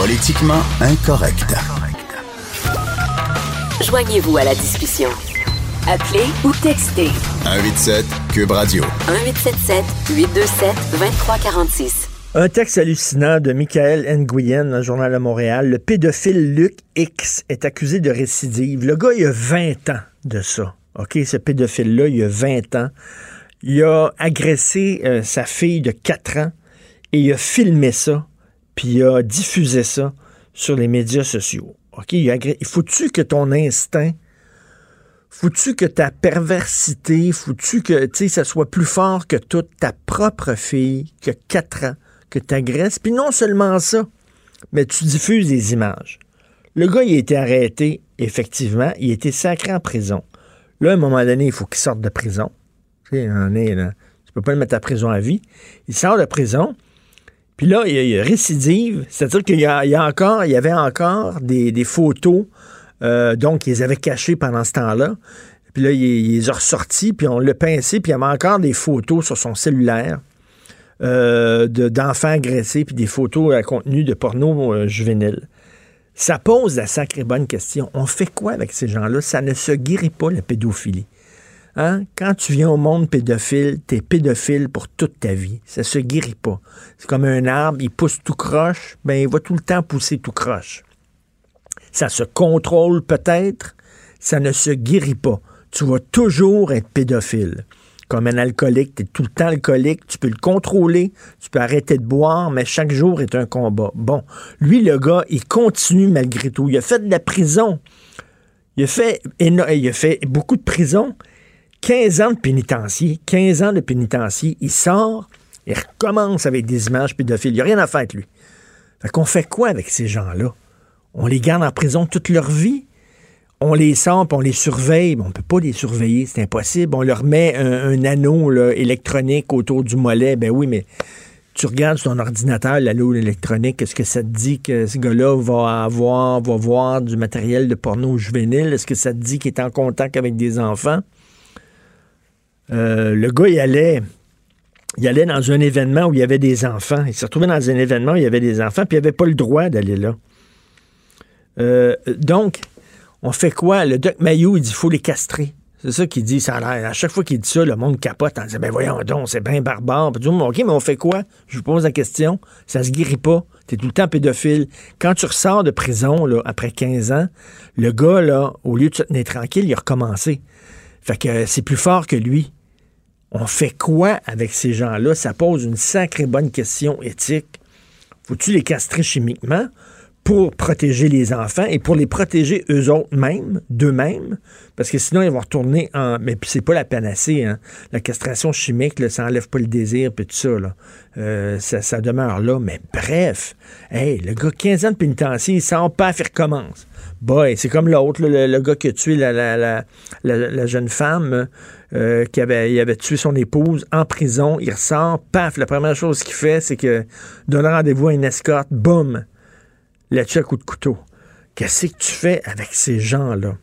Politiquement incorrect. Joignez-vous à la discussion. Appelez ou textez 187 Cube Radio. 1877 827 2346. Un texte hallucinant de Michael Nguyen dans le Journal de Montréal. Le pédophile Luc X est accusé de récidive. Le gars, il a 20 ans de ça. OK, ce pédophile-là, il a 20 ans. Il a agressé euh, sa fille de 4 ans et il a filmé ça, puis il a diffusé ça sur les médias sociaux. OK, il, faut-tu que ton instinct, faut-tu que ta perversité, faut-tu que tu ça soit plus fort que toute ta propre fille a 4 ans, que tu agresses, puis non seulement ça, mais tu diffuses des images. Le gars, il a été arrêté, effectivement, il a été sacré en prison. Là, à un moment donné, il faut qu'il sorte de prison. Tu sais, on est là. Tu peux pas le mettre à prison à vie. Il sort de prison. Puis là, il y a, récidive, c'est-à-dire qu'il y, a- encore, il y avait encore des, photos, euh, donc ils avaient cachées pendant ce temps-là. Puis là, il, les a ressortis, puis on l'a pincé, puis il y avait encore des photos sur son cellulaire euh, de- d'enfants agressés, puis des photos à contenu de porno euh, juvénile. Ça pose la sacrée bonne question. On fait quoi avec ces gens-là? Ça ne se guérit pas, la pédophilie. Hein? Quand tu viens au monde pédophile, t'es pédophile pour toute ta vie. Ça se guérit pas. C'est comme un arbre, il pousse tout croche, ben il va tout le temps pousser tout croche. Ça se contrôle peut-être, ça ne se guérit pas. Tu vas toujours être pédophile. Comme un alcoolique, tu es tout le temps alcoolique, tu peux le contrôler, tu peux arrêter de boire, mais chaque jour est un combat. Bon, lui, le gars, il continue malgré tout. Il a fait de la prison. Il a fait, il a fait beaucoup de prison. 15 ans de pénitencier, 15 ans de pénitencier, il sort, il recommence avec des images pédophiles. Il n'y a rien à faire avec lui. Fait qu'on fait quoi avec ces gens-là? On les garde en prison toute leur vie? On les puis on les surveille. on ne peut pas les surveiller, c'est impossible. On leur met un, anneau électronique autour du mollet. Ben oui, mais tu regardes sur ton ordinateur l'anneau électronique, est-ce que ça te dit que ce gars-là va avoir, va voir du matériel de porno juvénile? Est-ce que ça te dit qu'il est en contact avec des enfants? Euh, le gars, il allait, il allait dans un événement où il y avait des enfants. Il s'est retrouvé dans un événement où il y avait des enfants, puis il n'avait pas le droit d'aller là. Euh, donc, on fait quoi? Le doc Mayou, il dit qu'il faut les castrer. C'est ça qu'il dit. À chaque fois qu'il dit ça, le monde capote en disant Ben voyons donc, c'est bien barbare. Puis, OK, mais on fait quoi? Je vous pose la question. Ça se guérit pas. Tu es tout le temps pédophile. Quand tu ressors de prison après 15 ans, le gars, là, au lieu de se tenir tranquille, il a recommencé. Fait que c'est plus fort que lui. On fait quoi avec ces gens-là? Ça pose une sacrée bonne question éthique. Faut-tu les castrer chimiquement? Pour protéger les enfants et pour les protéger eux autres mêmes, d'eux-mêmes? Parce que sinon, ils vont retourner en. Mais c'est pas la panacée, hein? La castration chimique, là, ça enlève pas le désir, puis tout ça, là. Euh, ça, demeure là. Mais bref, hey, le gars, 15 ans de pénitencier, il sort pas, il recommence. Boy, c'est comme l'autre, le, gars qui a tué la, jeune femme euh, qui avait, il avait tué son épouse en prison. Il ressort, paf, la première chose qu'il fait, c'est que donne rendez-vous à une escorte, boum, la tue à coup de couteau. Qu'est-ce que tu fais avec ces gens-là?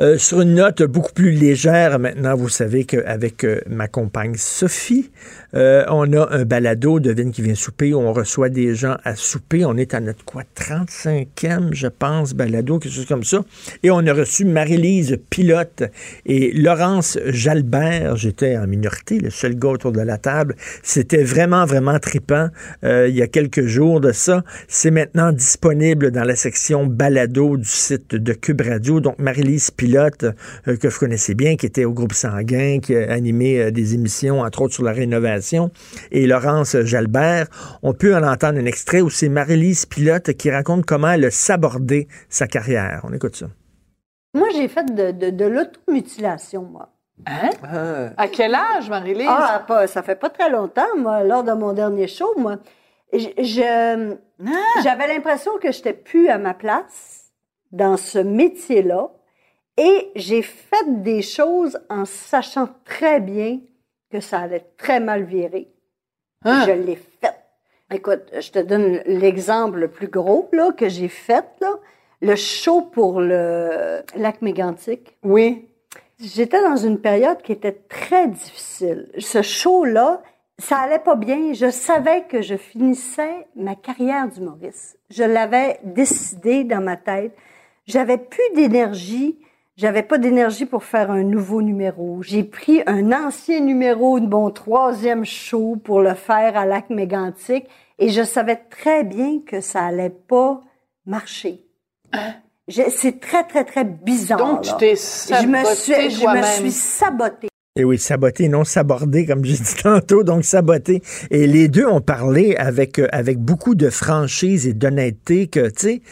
Euh, sur une note beaucoup plus légère maintenant, vous savez qu'avec euh, ma compagne Sophie, euh, on a un balado, devine qui vient souper, on reçoit des gens à souper. On est à notre quoi, 35e, je pense, balado, quelque chose comme ça. Et on a reçu Marie-Lise Pilote et Laurence Jalbert. J'étais en minorité, le seul gars autour de la table. C'était vraiment, vraiment tripant il y a quelques jours de ça. C'est maintenant disponible dans la section balado du site de Cube Radio. Donc, Marie-Lise Pilote, euh, que vous connaissez bien, qui était au groupe Sanguin, qui a animé euh, des émissions, entre autres sur la rénovation, et Laurence Jalbert. On peut en entendre un extrait où c'est Marie-Lise Pilote qui raconte comment elle a sabordé sa carrière. On écoute ça. Moi, j'ai fait de, de, l'automutilation, moi. Hein? Ah. À quel âge, Marie-Lise? Ah, pas, ça fait pas très longtemps, moi, lors de mon dernier show, moi. Ah. j'avais l'impression que je n'étais plus à ma place dans ce métier-là. Et j'ai fait des choses en sachant très bien que ça allait très mal virer. Ah. Je l'ai fait. Écoute, je te donne l'exemple le plus gros là, que j'ai fait. Là. Le show pour le lac mégantique. Oui. J'étais dans une période qui était très difficile. Ce show-là, ça allait pas bien. Je savais que je finissais ma carrière d'humoriste. Je l'avais décidé dans ma tête. J'avais plus d'énergie. J'avais pas d'énergie pour faire un nouveau numéro. J'ai pris un ancien numéro de mon troisième show pour le faire à Lac Mégantic et je savais très bien que ça allait pas marcher. Hein? C'est très, très, très bizarre. Donc, tu t'es je me suis, je me suis sabotée. Et oui, saboter, non saborder, comme j'ai dit tantôt, donc saboter. Et les deux ont parlé avec, euh, avec beaucoup de franchise et d'honnêteté que, tu sais,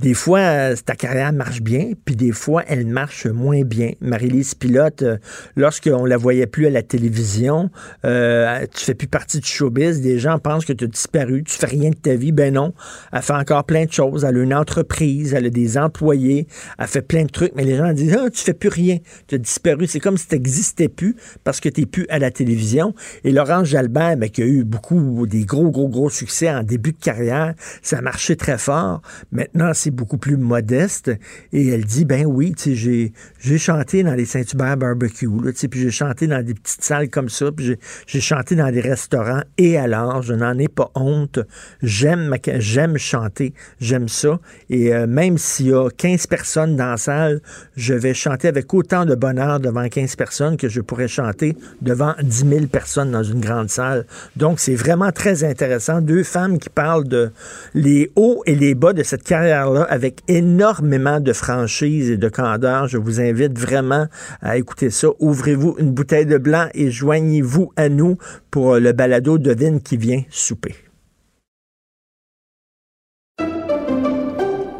des fois, euh, ta carrière marche bien, puis des fois, elle marche moins bien. Marie-Lise Pilote, euh, lorsqu'on la voyait plus à la télévision, euh, tu fais plus partie du showbiz, des gens pensent que tu as disparu, tu fais rien de ta vie. Ben non, elle fait encore plein de choses. Elle a une entreprise, elle a des employés, elle fait plein de trucs, mais les gens disent, ah, tu fais plus rien, tu as disparu. C'est comme si tu n'existais plus parce que tu n'es plus à la télévision. Et Laurence Jalbert, ben, qui a eu beaucoup, des gros, gros, gros succès en début de carrière, ça a marché très fort. Maintenant, c'est beaucoup plus modeste. Et elle dit, ben oui, j'ai, j'ai chanté dans les Saint-Hubert Barbecue, là, puis j'ai chanté dans des petites salles comme ça, puis j'ai, j'ai chanté dans des restaurants. Et alors, je n'en ai pas honte. J'aime, j'aime chanter. J'aime ça. Et euh, même s'il y a 15 personnes dans la salle, je vais chanter avec autant de bonheur devant 15 personnes que je pourrais chanter devant 10 000 personnes dans une grande salle. Donc, c'est vraiment très intéressant. Deux femmes qui parlent de les hauts et les bas de cette carrière-là avec énormément de franchise et de candeur. Je vous invite vraiment à écouter ça. Ouvrez-vous une bouteille de blanc et joignez-vous à nous pour le balado Devine qui vient souper.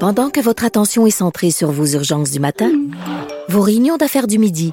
Pendant que votre attention est centrée sur vos urgences du matin, vos réunions d'affaires du midi,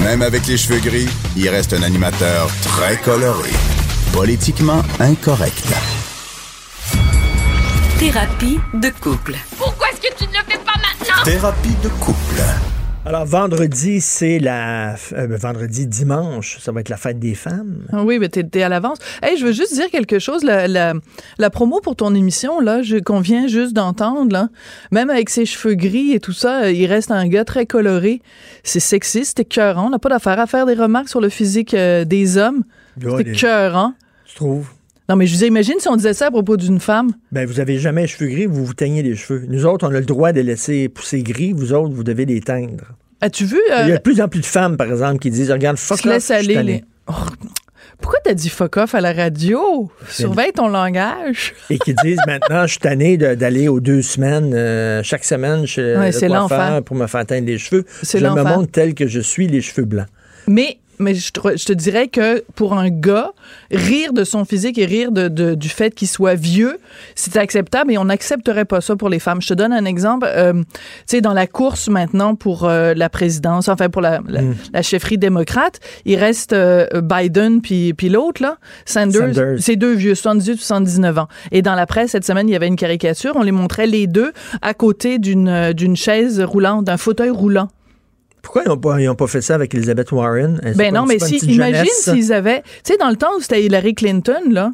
même avec les cheveux gris, il reste un animateur très coloré. Politiquement incorrect. Thérapie de couple. Pourquoi est-ce que tu ne le fais pas maintenant? Thérapie de couple. Alors, vendredi, c'est la. euh, vendredi, dimanche, ça va être la fête des femmes. Ah Oui, mais t'es, t'es à l'avance. Hey, je veux juste dire quelque chose. La, la, la promo pour ton émission, là, je- qu'on vient juste d'entendre, là, même avec ses cheveux gris et tout ça, il reste un gars très coloré. C'est sexiste, c'est écœurant. On n'a pas d'affaire à faire des remarques sur le physique euh, des hommes. C'est écœurant. Tu trouves? Non, mais je dire, imagine si on disait ça à propos d'une femme. Ben, vous avez jamais les cheveux gris, vous vous teignez les cheveux. Nous autres, on a le droit de laisser pousser gris. Vous autres, vous devez les teindre. As-tu vu? euh, Il y a de plus en plus de femmes, par exemple, qui disent Regarde, fuck off, laisse aller. les- Oh, pourquoi t'as dit fuck off à la radio? Surveille ton langage. Et qui disent maintenant, je suis tanné d'aller aux deux semaines, euh, chaque semaine chez Ouais, le coiffeur pour me faire teindre les cheveux. C'est je me montre tel que je suis, les cheveux blancs. Mais, mais je, te, je te dirais que pour un gars, rire de son physique et rire de, de- du fait qu'il soit vieux, c'est acceptable et on n'accepterait pas ça pour les femmes. Je te donne un exemple. euh, tu sais, dans la course maintenant pour euh, la présidence, enfin pour la, la, la chefferie démocrate, il reste euh, Biden puis, puis l'autre, là, Sanders. Sanders. C'est deux vieux, 78 79 ans. Et dans la presse, cette semaine, il y avait une caricature. On les montrait les deux à côté d'une euh, d'une chaise roulante, d'un fauteuil roulant. Pourquoi ils n'ont pas, ils ont pas fait ça avec Elizabeth Warren? Ben non, mais si, imagine s'ils avaient. Tu sais, dans le temps où c'était Hillary Clinton, là,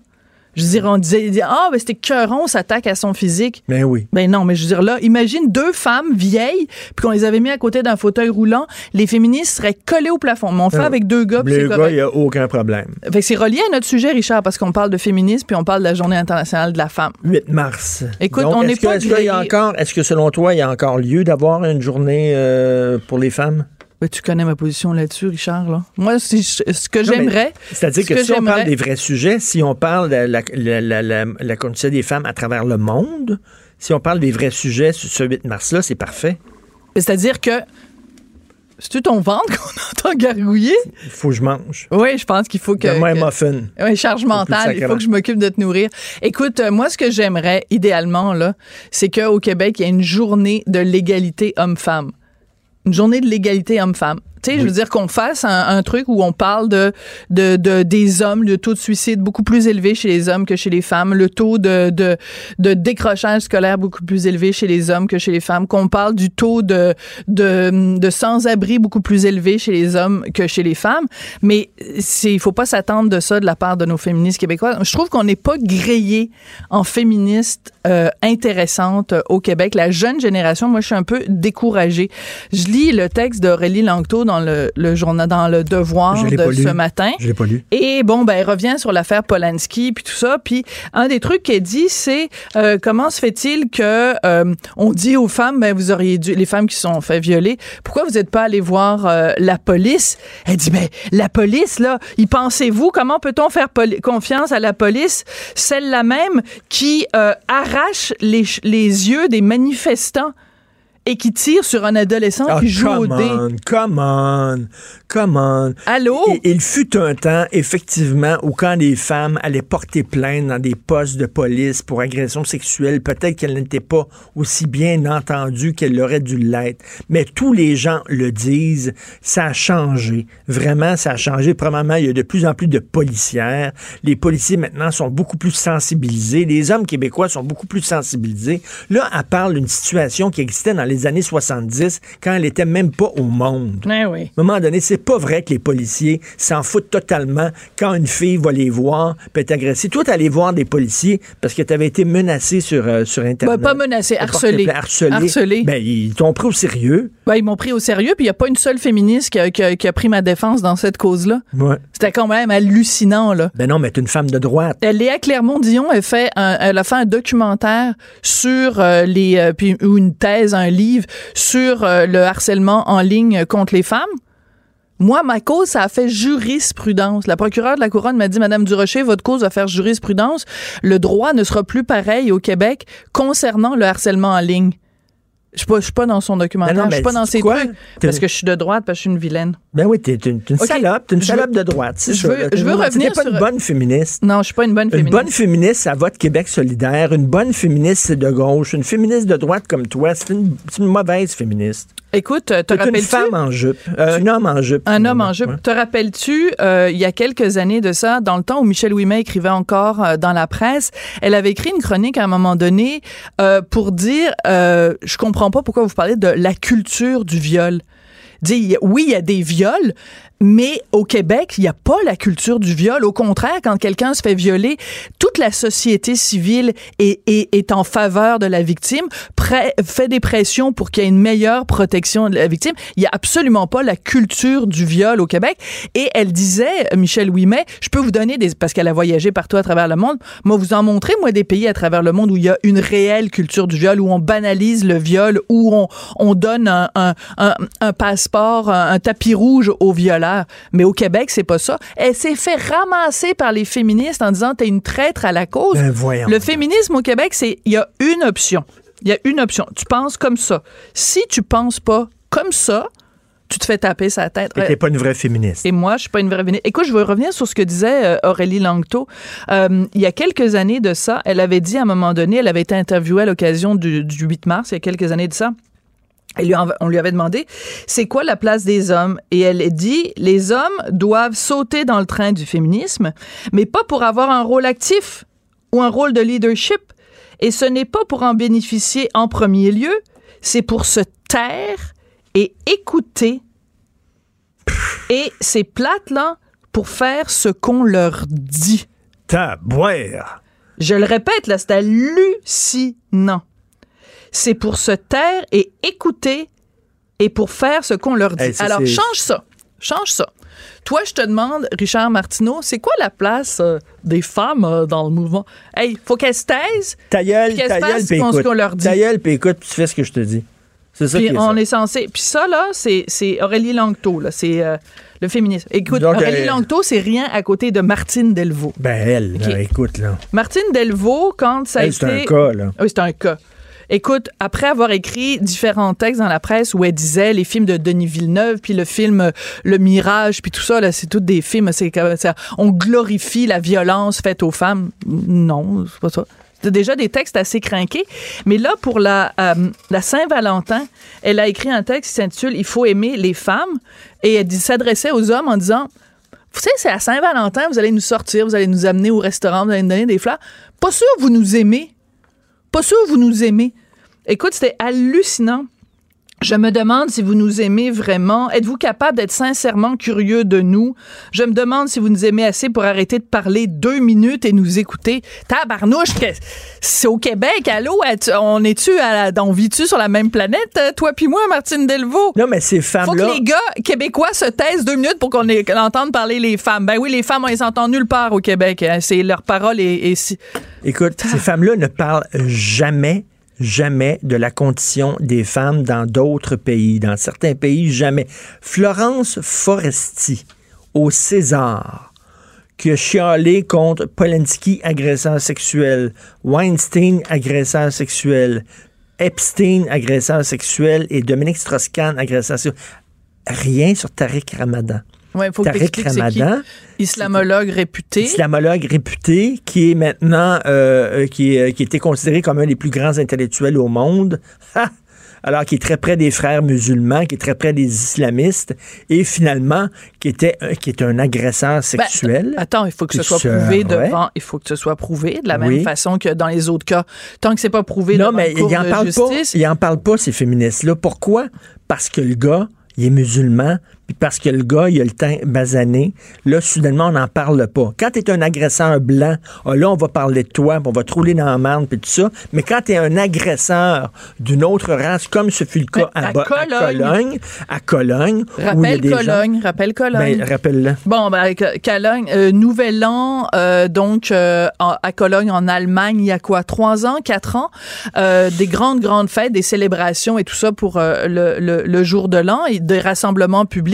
je veux dire, on disait, ah, ben c'était cœuron, on s'attaque à son physique. Ben oui. Ben non, mais je veux dire, là, imagine deux femmes vieilles, puis qu'on les avait mis à côté d'un fauteuil roulant, les féministes seraient collées au plafond. Mais on fait Ah, avec deux gars, puis Les c'est gars, il n'y a aucun problème. Fait que c'est relié à notre sujet, Richard, parce qu'on parle de féminisme, puis on parle de la Journée internationale de la femme. 8 mars. Écoute, Donc, on n'est pas Est-ce qu'il y a encore, est-ce que selon toi, il y a encore lieu d'avoir une journée euh, pour les femmes? Ben, tu connais ma position là-dessus, Richard, là. Moi, si je- ce que j'aimerais. C'est-à-dire ce que, si on parle des vrais sujets, si on parle de la, la, la, la- condition des femmes à travers le monde, si on parle des vrais sujets sur ce 8 mars-là, c'est parfait. C'est-à-dire que. C'est-tu ton ventre qu'on entend gargouiller? Il faut que je mange. Oui, je pense qu'il faut que. Donne-moi un que- muffin. Oui, charge mentale. Il faut que je m'occupe de te nourrir. Écoute, euh, moi, ce que j'aimerais, idéalement, là, c'est qu'au Québec, il y ait une journée de l'égalité homme-femme. Une journée de l'égalité homme-femme. Tu sais, je veux dire qu'on fasse un, un truc où on parle de, de, de- des hommes, le taux de suicide beaucoup plus élevé chez les hommes que chez les femmes, le taux de, de, de décrochage scolaire beaucoup plus élevé chez les hommes que chez les femmes, qu'on parle du taux de, de, de sans-abri beaucoup plus élevé chez les hommes que chez les femmes. Mais c'est, il faut pas s'attendre de ça de la part de nos féministes québécoises. Je trouve qu'on n'est pas grillé en féministes euh, intéressantes au Québec. La jeune génération, moi, je suis un peu découragée. Je lis le texte d'Aurélie Langto dans le, le journal, dans le Devoir de ce matin. Je l'ai pas lu. Et bon, ben, elle revient sur l'affaire Polanski puis tout ça. Puis un des trucs qu'elle dit, c'est euh, comment se fait-il que euh, on dit aux femmes, ben vous auriez dû, les femmes qui sont fait violer, pourquoi vous n'êtes pas allé voir euh, la police? Elle dit, ben la police là, y pensez-vous? Comment peut-on faire confiance à la police, celle-là même qui euh, arrache les, les yeux des manifestants et qui tire sur un adolescent Ah, qui joue au come dé. on, come on, come on. Allô? Il, il fut un temps, effectivement, où quand les femmes allaient porter plainte dans des postes de police pour agression sexuelle, peut-être qu'elles n'étaient pas aussi bien entendues qu'elles l'auraient dû l'être. Mais tous les gens le disent, ça a changé. Vraiment, ça a changé. Premièrement, il y a de plus en plus de policières. Les policiers, maintenant, sont beaucoup plus sensibilisés. Les hommes québécois sont beaucoup plus sensibilisés. Là, elle parle d'une situation qui existait dans les années 70, quand elle était même pas au monde. Oui. À un moment donné, c'est pas vrai que les policiers s'en foutent totalement quand une fille va les voir peut être agressée. Toi, allé voir des policiers parce que t'avais été menacé sur, euh, sur Internet. Ben, pas menacé, harcelé. Harcelé. Harcelé. Ben, ils t'ont pris au sérieux. Ben, ils m'ont pris au sérieux, puis il n'y a pas une seule féministe qui a, qui a- qui a pris ma défense dans cette cause-là. Ouais. C'était quand même hallucinant, là. Ben non, mais t'es une femme de droite. Euh, Léa Clermont-Dion elle fait un- elle a fait un documentaire sur euh, les euh, puis ou une thèse, un livre sur le harcèlement en ligne contre les femmes. Moi, ma cause, ça a fait jurisprudence. La procureure de la couronne m'a dit, Madame Durocher, votre cause va faire jurisprudence. Le droit ne sera plus pareil au Québec concernant le harcèlement en ligne. Je suis pas, je suis pas dans son documentaire, Ben non, je suis pas dans ses quoi? trucs. Parce que je suis de droite, parce que je suis une vilaine. Ben oui, t'es une, une Ok. salope, t'es une salope veux- de droite. je ça, veux- je veux une- revenir pas sur- une bonne féministe. Non, je suis pas une bonne Une féministe. bonne féministe, ça vote Québec solidaire. Une bonne féministe, c'est de gauche. Une féministe de droite comme toi, c'est une, une mauvaise féministe. Écoute, te T'es une rappelles-tu? femme en jupe. Euh, un homme en jupe. Un homme en jupe. Ouais. Te rappelles-tu, euh, il y a quelques années de ça, dans le temps où Michel Ouimet écrivait encore euh, dans la presse, elle avait écrit une chronique à un moment donné euh, pour dire, euh, je comprends pas pourquoi vous parlez de la culture du viol. Dit, oui, il y a des viols, mais au Québec, il n'y a pas la culture du viol. Au contraire, quand quelqu'un se fait violer, toute la société civile est, est, est en faveur de la victime, fait des pressions pour qu'il y ait une meilleure protection de la victime. Il n'y a absolument pas la culture du viol au Québec. Et elle disait, Michel Ouimet, je peux vous donner des... Parce qu'elle a voyagé partout à travers le monde. Moi, vous en montrer, moi, des pays à travers le monde où il y a une réelle culture du viol, où on banalise le viol, où on, on donne un, un, un, un passeport, un, tapis rouge aux Mais au Québec, c'est pas ça. Elle s'est fait ramasser par les féministes en disant t'es une traître à la cause. Ben. Le féminisme au Québec, c'est il y a une option. Il y a une option. Tu penses comme ça. Si tu penses pas comme ça, tu te fais taper sa tête. Et t'es pas une vraie féministe. Et moi, je suis pas une vraie féministe. Écoute, je veux revenir sur ce que disait euh, Aurélie Langto. Euh, il y a quelques années de ça, elle avait dit à un moment donné, elle avait été interviewée à l'occasion du, du 8 mars, il y a quelques années de ça. Lui on lui avait demandé c'est quoi la place des hommes? Et elle dit les hommes doivent sauter dans le train du féminisme mais pas pour avoir un rôle actif ou un rôle de leadership et ce n'est pas pour en bénéficier en premier lieu c'est pour se taire et écouter et c'est plate là pour faire ce qu'on leur dit Tabouère. je le répète, là, c'est hallucinant. C'est pour se taire et écouter et pour faire ce qu'on leur dit. Hey, ça, Alors, change ça. Change ça. Toi, je te demande, Richard Martineau, c'est quoi la place euh, des femmes euh, dans le mouvement? Hey, faut qu'elles se taisent. Ta gueule, ta gueule, puis ce qu'on- ce écoute. leur dit. Ta gueule, puis écoute, puis tu fais ce que je te dis. C'est ça Puis qui est on ça. est censé. Puis ça, là, c'est c'est Aurélie Langto, là. C'est euh, le féminisme. Écoute, Donc, Aurélie elle- Langto, c'est rien à côté de Martine Delvaux. Ben, elle, là, écoute, là. Martine Delvaux, quand ça a été... c'est un cas, là. Oui, c'est un cas. Écoute, après avoir écrit différents textes dans la presse où elle disait les films de Denis Villeneuve, puis le film euh, Le Mirage, puis tout ça, là, c'est tous des films, c'est ça, on glorifie la violence faite aux femmes. Non, c'est pas ça. Déjà des textes assez craqués. Mais là, pour la, euh, la Saint-Valentin, elle a écrit un texte qui s'intitule Il faut aimer les femmes. Et elle s'adressait aux hommes en disant Vous savez, c'est à Saint-Valentin, vous allez nous sortir, vous allez nous amener au restaurant, vous allez nous donner des fleurs. Pas sûr que vous nous aimez. Pas sûr vous nous aimez. Écoute, c'était hallucinant. Je me demande si vous nous aimez vraiment. Êtes-vous capable d'être sincèrement curieux de nous? Je me demande si vous nous aimez assez pour arrêter de parler deux minutes et nous écouter. Tabarnouche, que- c'est au Québec, allô? On est-tu à la, on vit-tu sur la même planète, euh, toi puis moi, Martine Delvaux? Non, mais ces Faut femmes-là. que les gars québécois se taisent deux minutes pour qu'on entende parler les femmes. Ben oui, les femmes, on les entend nulle part au Québec. hein. C'est leur parole et, et si- Écoute, ces femmes-là ne parlent jamais, jamais de la condition des femmes dans d'autres pays. Dans certains pays, jamais. Florence Foresti, au César, qui a chialé contre Polanski, agresseur sexuel, Weinstein, agresseur sexuel, Epstein, agresseur sexuel, et Dominique Strauss-Kahn, agresseur sexuel. Rien sur Tariq Ramadan. Ouais, faut Tariq qui. Ramadan, Islamologue réputé. islamologue réputé, qui est maintenant, euh, euh, qui, est- qui était considéré comme un des plus grands intellectuels au monde. Ha! Alors, qui est très près des frères musulmans, qui est très près des islamistes, et finalement, qui était, qui est un agresseur Ben, sexuel. attends, il faut que ce soit prouvé devant. Il faut que ce soit prouvé de la même façon que dans les autres cas. Tant que c'est pas prouvé Non, devant mais en de parlent pas. justice. Ils en parlent pas, ces féministes-là. Pourquoi? Parce que le gars, il est musulman, puis parce que le gars, il a le teint basané. Là, soudainement, on n'en parle pas. Quand tu es un agresseur blanc, ah, là, on va parler de toi, puis on va te rouler dans la marde, puis tout ça. Mais quand tu es un agresseur d'une autre race, comme ce fut le cas à, à Bo- à Cologne. Cologne, à Cologne, où il y a Rappelle gens- Cologne, rappelle Cologne. Ben, rappelle-le. Bon, ben, euh, Cologne, euh, Nouvel An, euh, donc euh, à Cologne, en Allemagne, il y a quoi, trois ans, quatre ans, des grandes, grandes fêtes, des célébrations et tout ça pour le, le- le jour de l'an et des rassemblements publics.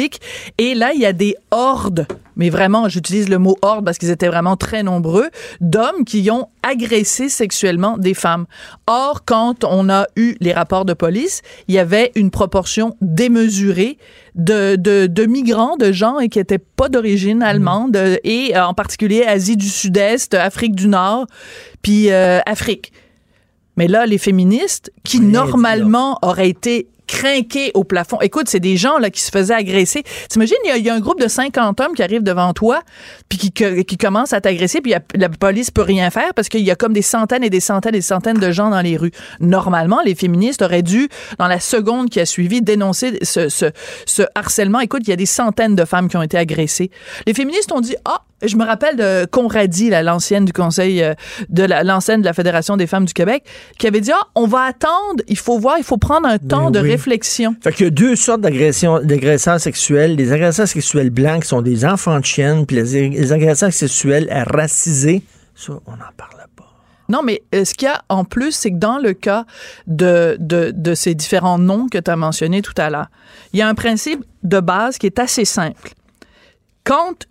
Et là, il y a des hordes, mais vraiment, j'utilise le mot horde parce qu'ils étaient vraiment très nombreux, d'hommes qui ont agressé sexuellement des femmes. Or, quand on a eu les rapports de police, il y avait une proportion démesurée de, de, de migrants, de gens qui n'étaient pas d'origine allemande, euh, et euh, en particulier Asie du Sud-Est, Afrique du Nord, puis euh, Afrique. Mais là, les féministes, qui normalement auraient été crinqués au plafond. Écoute, c'est des gens là qui se faisaient agresser. T'imagines, il y, a- il y a un groupe de 50 hommes qui arrivent devant toi, puis qui, qui commencent à t'agresser, puis la, police peut rien faire parce qu'il y a comme des centaines et des centaines et des centaines de gens dans les rues. Normalement, les féministes auraient dû, dans la seconde qui a suivi, dénoncer ce, ce, ce harcèlement. Écoute, il y a des centaines de femmes qui ont été agressées. Les féministes ont dit, ah, je me rappelle de Conradi, là, l'ancienne du Conseil euh, de la, l'ancienne de la Fédération des femmes du Québec, qui avait dit, ah, on va attendre, il faut voir, il faut prendre un temps de oui. réflexion. Fait qu'il y a deux sortes d'agressions, d'agresseurs sexuels. Les agresseurs sexuels blancs qui sont des enfants de chienne, puis les, les agresseurs sexuels racisés. Ça, on en parle pas. Non, mais euh, ce qu'il y a en plus, c'est que dans le cas de, de, de ces différents noms que tu as mentionnés tout à l'heure, il y a un principe de base qui est assez simple. Quand,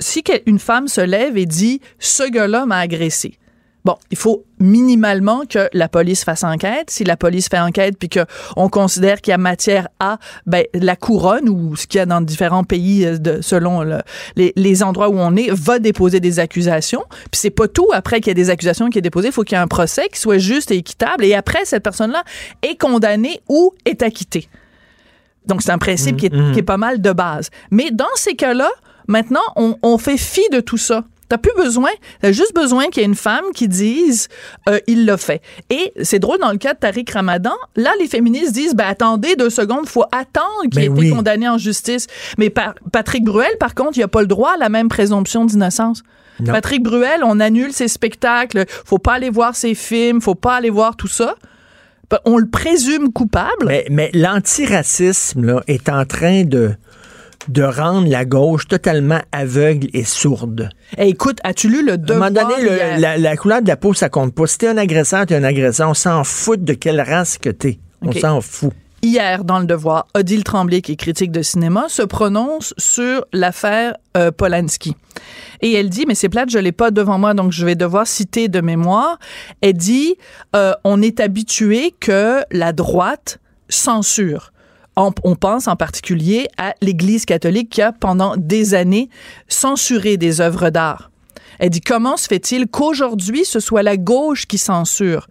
si une femme se lève et dit « ce gars-là m'a agressé », Bon, il faut minimalement que la police fasse enquête. Si la police fait enquête puis qu'on considère qu'il y a matière à ben, la couronne ou ce qu'il y a dans différents pays euh, de, selon le- les, les endroits où on est, va déposer des accusations. Puis c'est pas tout. Après qu'il y ait des accusations qui est déposées, il faut qu'il y ait un procès qui soit juste et équitable. Et après, cette personne-là est condamnée ou est acquittée. Donc, c'est un principe qui, est, qui est pas mal de base. Mais dans ces cas-là, maintenant, on, on fait fi de tout ça. T'as plus besoin, t'as juste besoin qu'il y ait une femme qui dise euh, il l'a fait. Et c'est drôle dans le cas de Tariq Ramadan, là les féministes disent ben attendez deux secondes, faut attendre qu'il Ben ait été condamné en justice. Mais par- Patrick Bruel par contre, il a pas le droit à la même présomption d'innocence. Patrick Bruel, on annule ses spectacles, faut pas aller voir ses films, faut pas aller voir tout ça. Ben, On le présume coupable. Mais, mais l'antiracisme est en train de, de rendre la gauche totalement aveugle et sourde. Écoute, as-tu lu le À un devoir moment donné, le- la, la couleur de la peau, ça compte pas. Si t'es un agresseur, t'es un agresseur. On s'en fout de quelle race que t'es. On s'en fout. Hier, dans le Devoir, Odile Tremblay, qui est critique de cinéma, se prononce sur l'affaire euh, Polanski. Et elle dit, mais c'est plate, je l'ai pas devant moi, donc je vais devoir citer de mémoire. Elle dit, euh, on est habitué que la droite censure. On, on pense en particulier à l'Église catholique qui a pendant des années censuré des œuvres d'art. Elle dit comment se fait-il qu'aujourd'hui ce soit la gauche qui censure?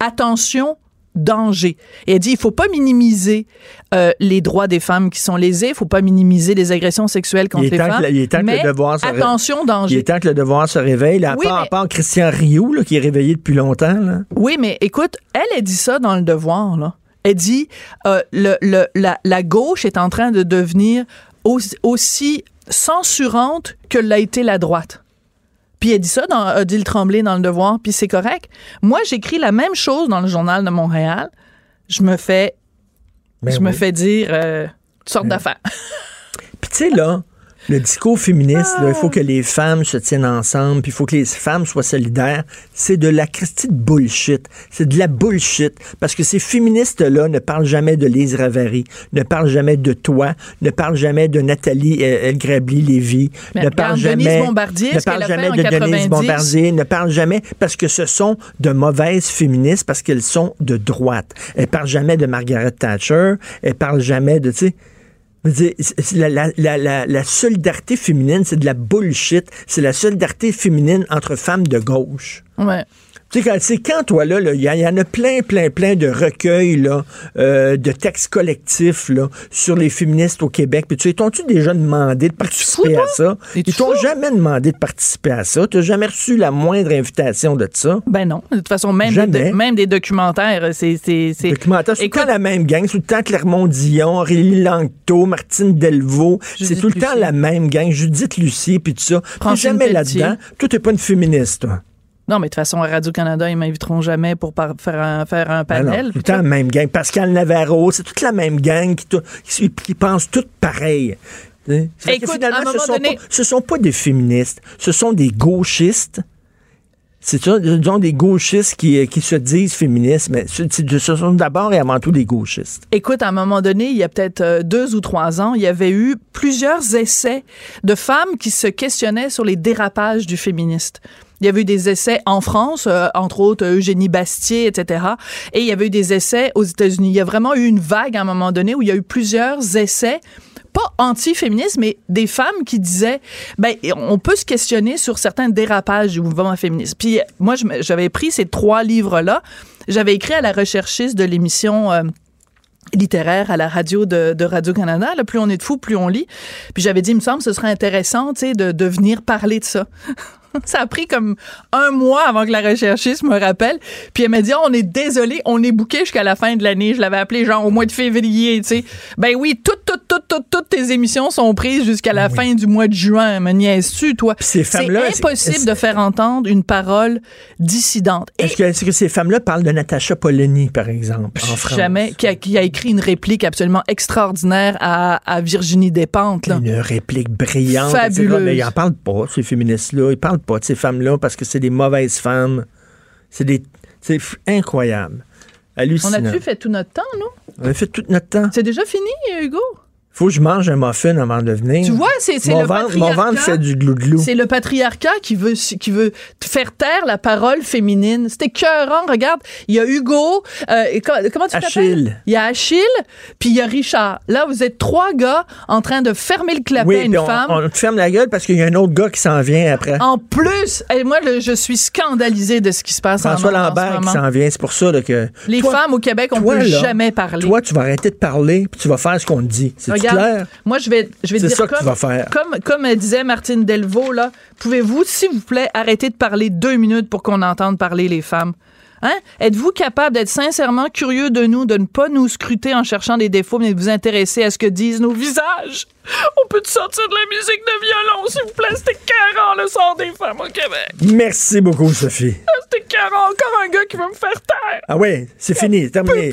Attention, danger. Et elle dit il faut pas minimiser euh, les droits des femmes qui sont lésés, il faut pas minimiser les agressions sexuelles contre Il les femmes. il est temps que le devoir se attention, Il danger. est temps que le devoir se réveille. Là, à, Oui, part, à mais- part Christian Rioux, là, qui est réveillé depuis longtemps. Là. Oui, mais écoute, elle, elle dit ça dans le devoir, là. Elle dit euh, le, le- la, la gauche est en train de devenir aussi, aussi censurante que l'a été la droite. Puis elle dit ça dans Odile Tremblay dans le devoir, puis c'est correct. Moi, j'écris la même chose dans le journal de Montréal. Je me fais, Ben je me fais dire euh, toutes sortes d'affaires. Puis tu sais, là, Le discours féministe, là, il faut que les femmes se tiennent ensemble, puis il faut que les femmes soient solidaires. C'est de la Christie de bullshit. C'est de la bullshit. Parce que ces féministes-là ne parlent jamais de Lise Ravary, ne parlent jamais de toi, ne parlent jamais de Nathalie euh, El Grabli-Lévy, Mais ne parlent jamais, Bombardier, ne parlent jamais de Denise 90. Bombardier, ne parlent jamais parce que ce sont de mauvaises féministes parce qu'elles sont de droite. Elles parlent jamais de Margaret Thatcher, elles parlent jamais de, tu sais, la, la- solidarité féminine, c'est de la bullshit. C'est la solidarité féminine entre femmes de gauche. Tu sais, quand, c'est quand toi, là, il y, en a plein, plein, plein de recueils, là, euh, de textes collectifs, là, sur les féministes au Québec. Puis tu sais, t'ont-tu déjà demandé de participer à ça? Ils t'ont jamais demandé de participer à ça. T'as jamais reçu la moindre invitation de ça? Ben non. De toute façon, même, des, même des documentaires, c'est. c'est, c'est... Tout le temps la même gang, c'est tout le temps Clermont Dion, Aurélie Langto, Martine Delvaux, c'est tout le temps la même gang, Judith Lucie, puis tout ça. T'es jamais là-dedans. Toi, t'es pas une féministe, toi. Non, mais de toute façon, à Radio-Canada, ils m'inviteront jamais pour faire un, faire un panel. tout le même gang. Pascal Navarro, c'est toute la même gang qui, tout- qui, qui pense toutes pareil. Écoute, finalement, à un ce moment sont, donné- pas, ce sont pas des féministes, ce sont des gauchistes. C'est des gauchistes qui, qui se disent féministes, mais ce, ce sont d'abord et avant tout des gauchistes. Écoute, à un moment donné, il y a peut-être euh, deux ou trois ans, il y avait eu plusieurs essais de femmes qui se questionnaient sur les dérapages du féministe. Il y avait eu des essais en France, euh, entre autres Eugénie Bastier, etc. Et il y avait eu des essais aux États-Unis. Il y a vraiment eu une vague à un moment donné où il y a eu plusieurs essais pas anti-féministes, mais des femmes qui disaient, ben, on peut se questionner sur certains dérapages du mouvement féministe. Puis moi, j'avais pris ces trois livres-là. J'avais écrit à la recherchiste de l'émission euh, littéraire à la radio de, Radio-Canada. Plus on est de fous, plus on lit. Puis j'avais dit, il me semble, ce serait intéressant, de, de venir parler de ça. Ça a pris comme un mois avant que la recherchiste me rappelle. Puis elle m'a dit, Oh, on est désolé, on est bouqué jusqu'à la fin de l'année. Je l'avais appelé genre au mois de février, tu sais. Ben oui, toutes, toutes, toutes, toutes, toutes tes émissions sont prises jusqu'à la fin du mois de juin. Me niaises-tu, toi? ces C'est femmes-là, c'est- impossible de faire entendre une parole dissidente. Est-ce que, ces femmes-là parlent de Natacha Polony, par exemple, en France? Jamais, qui a, qui a écrit une réplique absolument extraordinaire à, à Virginie Despentes. Là. Une réplique brillante. etc. Fabuleuse. Mais ils n'en parlent pas, ces féministes-là. Ils parlent pas de ces femmes-là parce que c'est des mauvaises femmes. C'est des. C'est incroyable. On Hallucinant. a-tu fait tout notre temps, nous? On a fait tout notre temps. C'est déjà fini, Hugo? Faut que je mange un muffin avant de venir. Tu vois, c'est mon le ventre, Mon ventre fait du glou-glou. C'est le patriarcat qui veut, qui veut faire taire la parole féminine. C'était écœurant. Regarde, il y a Hugo. euh, comment tu t'appelles? Achille. Il y a Achille, puis il y a Richard. Là, vous êtes trois gars en train de fermer le clapet Oui, à une on, femme. on te ferme la gueule parce qu'il y a un autre gars qui s'en vient après. En plus, et moi, le- je suis scandalisée de ce qui se passe en- François en, ce Lambert qui s'en vient. C'est pour ça là, que. Les Toi- femmes au Québec, on toi, peut là, jamais parler. Toi, tu vas arrêter de parler puis tu vas faire ce qu'on te dit. Clair? moi, je vais, je vais dire ça que comme, tu vas faire. Comme, comme elle disait Martine Delvaux, là, pouvez-vous, s'il vous plaît, arrêter de parler deux minutes pour qu'on entende parler les femmes? Hein? Êtes-vous capable d'être sincèrement curieux de nous, de ne pas nous scruter en cherchant des défauts, mais de vous intéresser à ce que disent nos visages? On peut sortir de la musique de violon, s'il vous plaît? C'était écœurant, le sort des femmes au Québec. Merci beaucoup, Sophie. C'était écœurant. Encore un gars qui veut me faire taire. Ah oui, c'est fini, c'est terminé.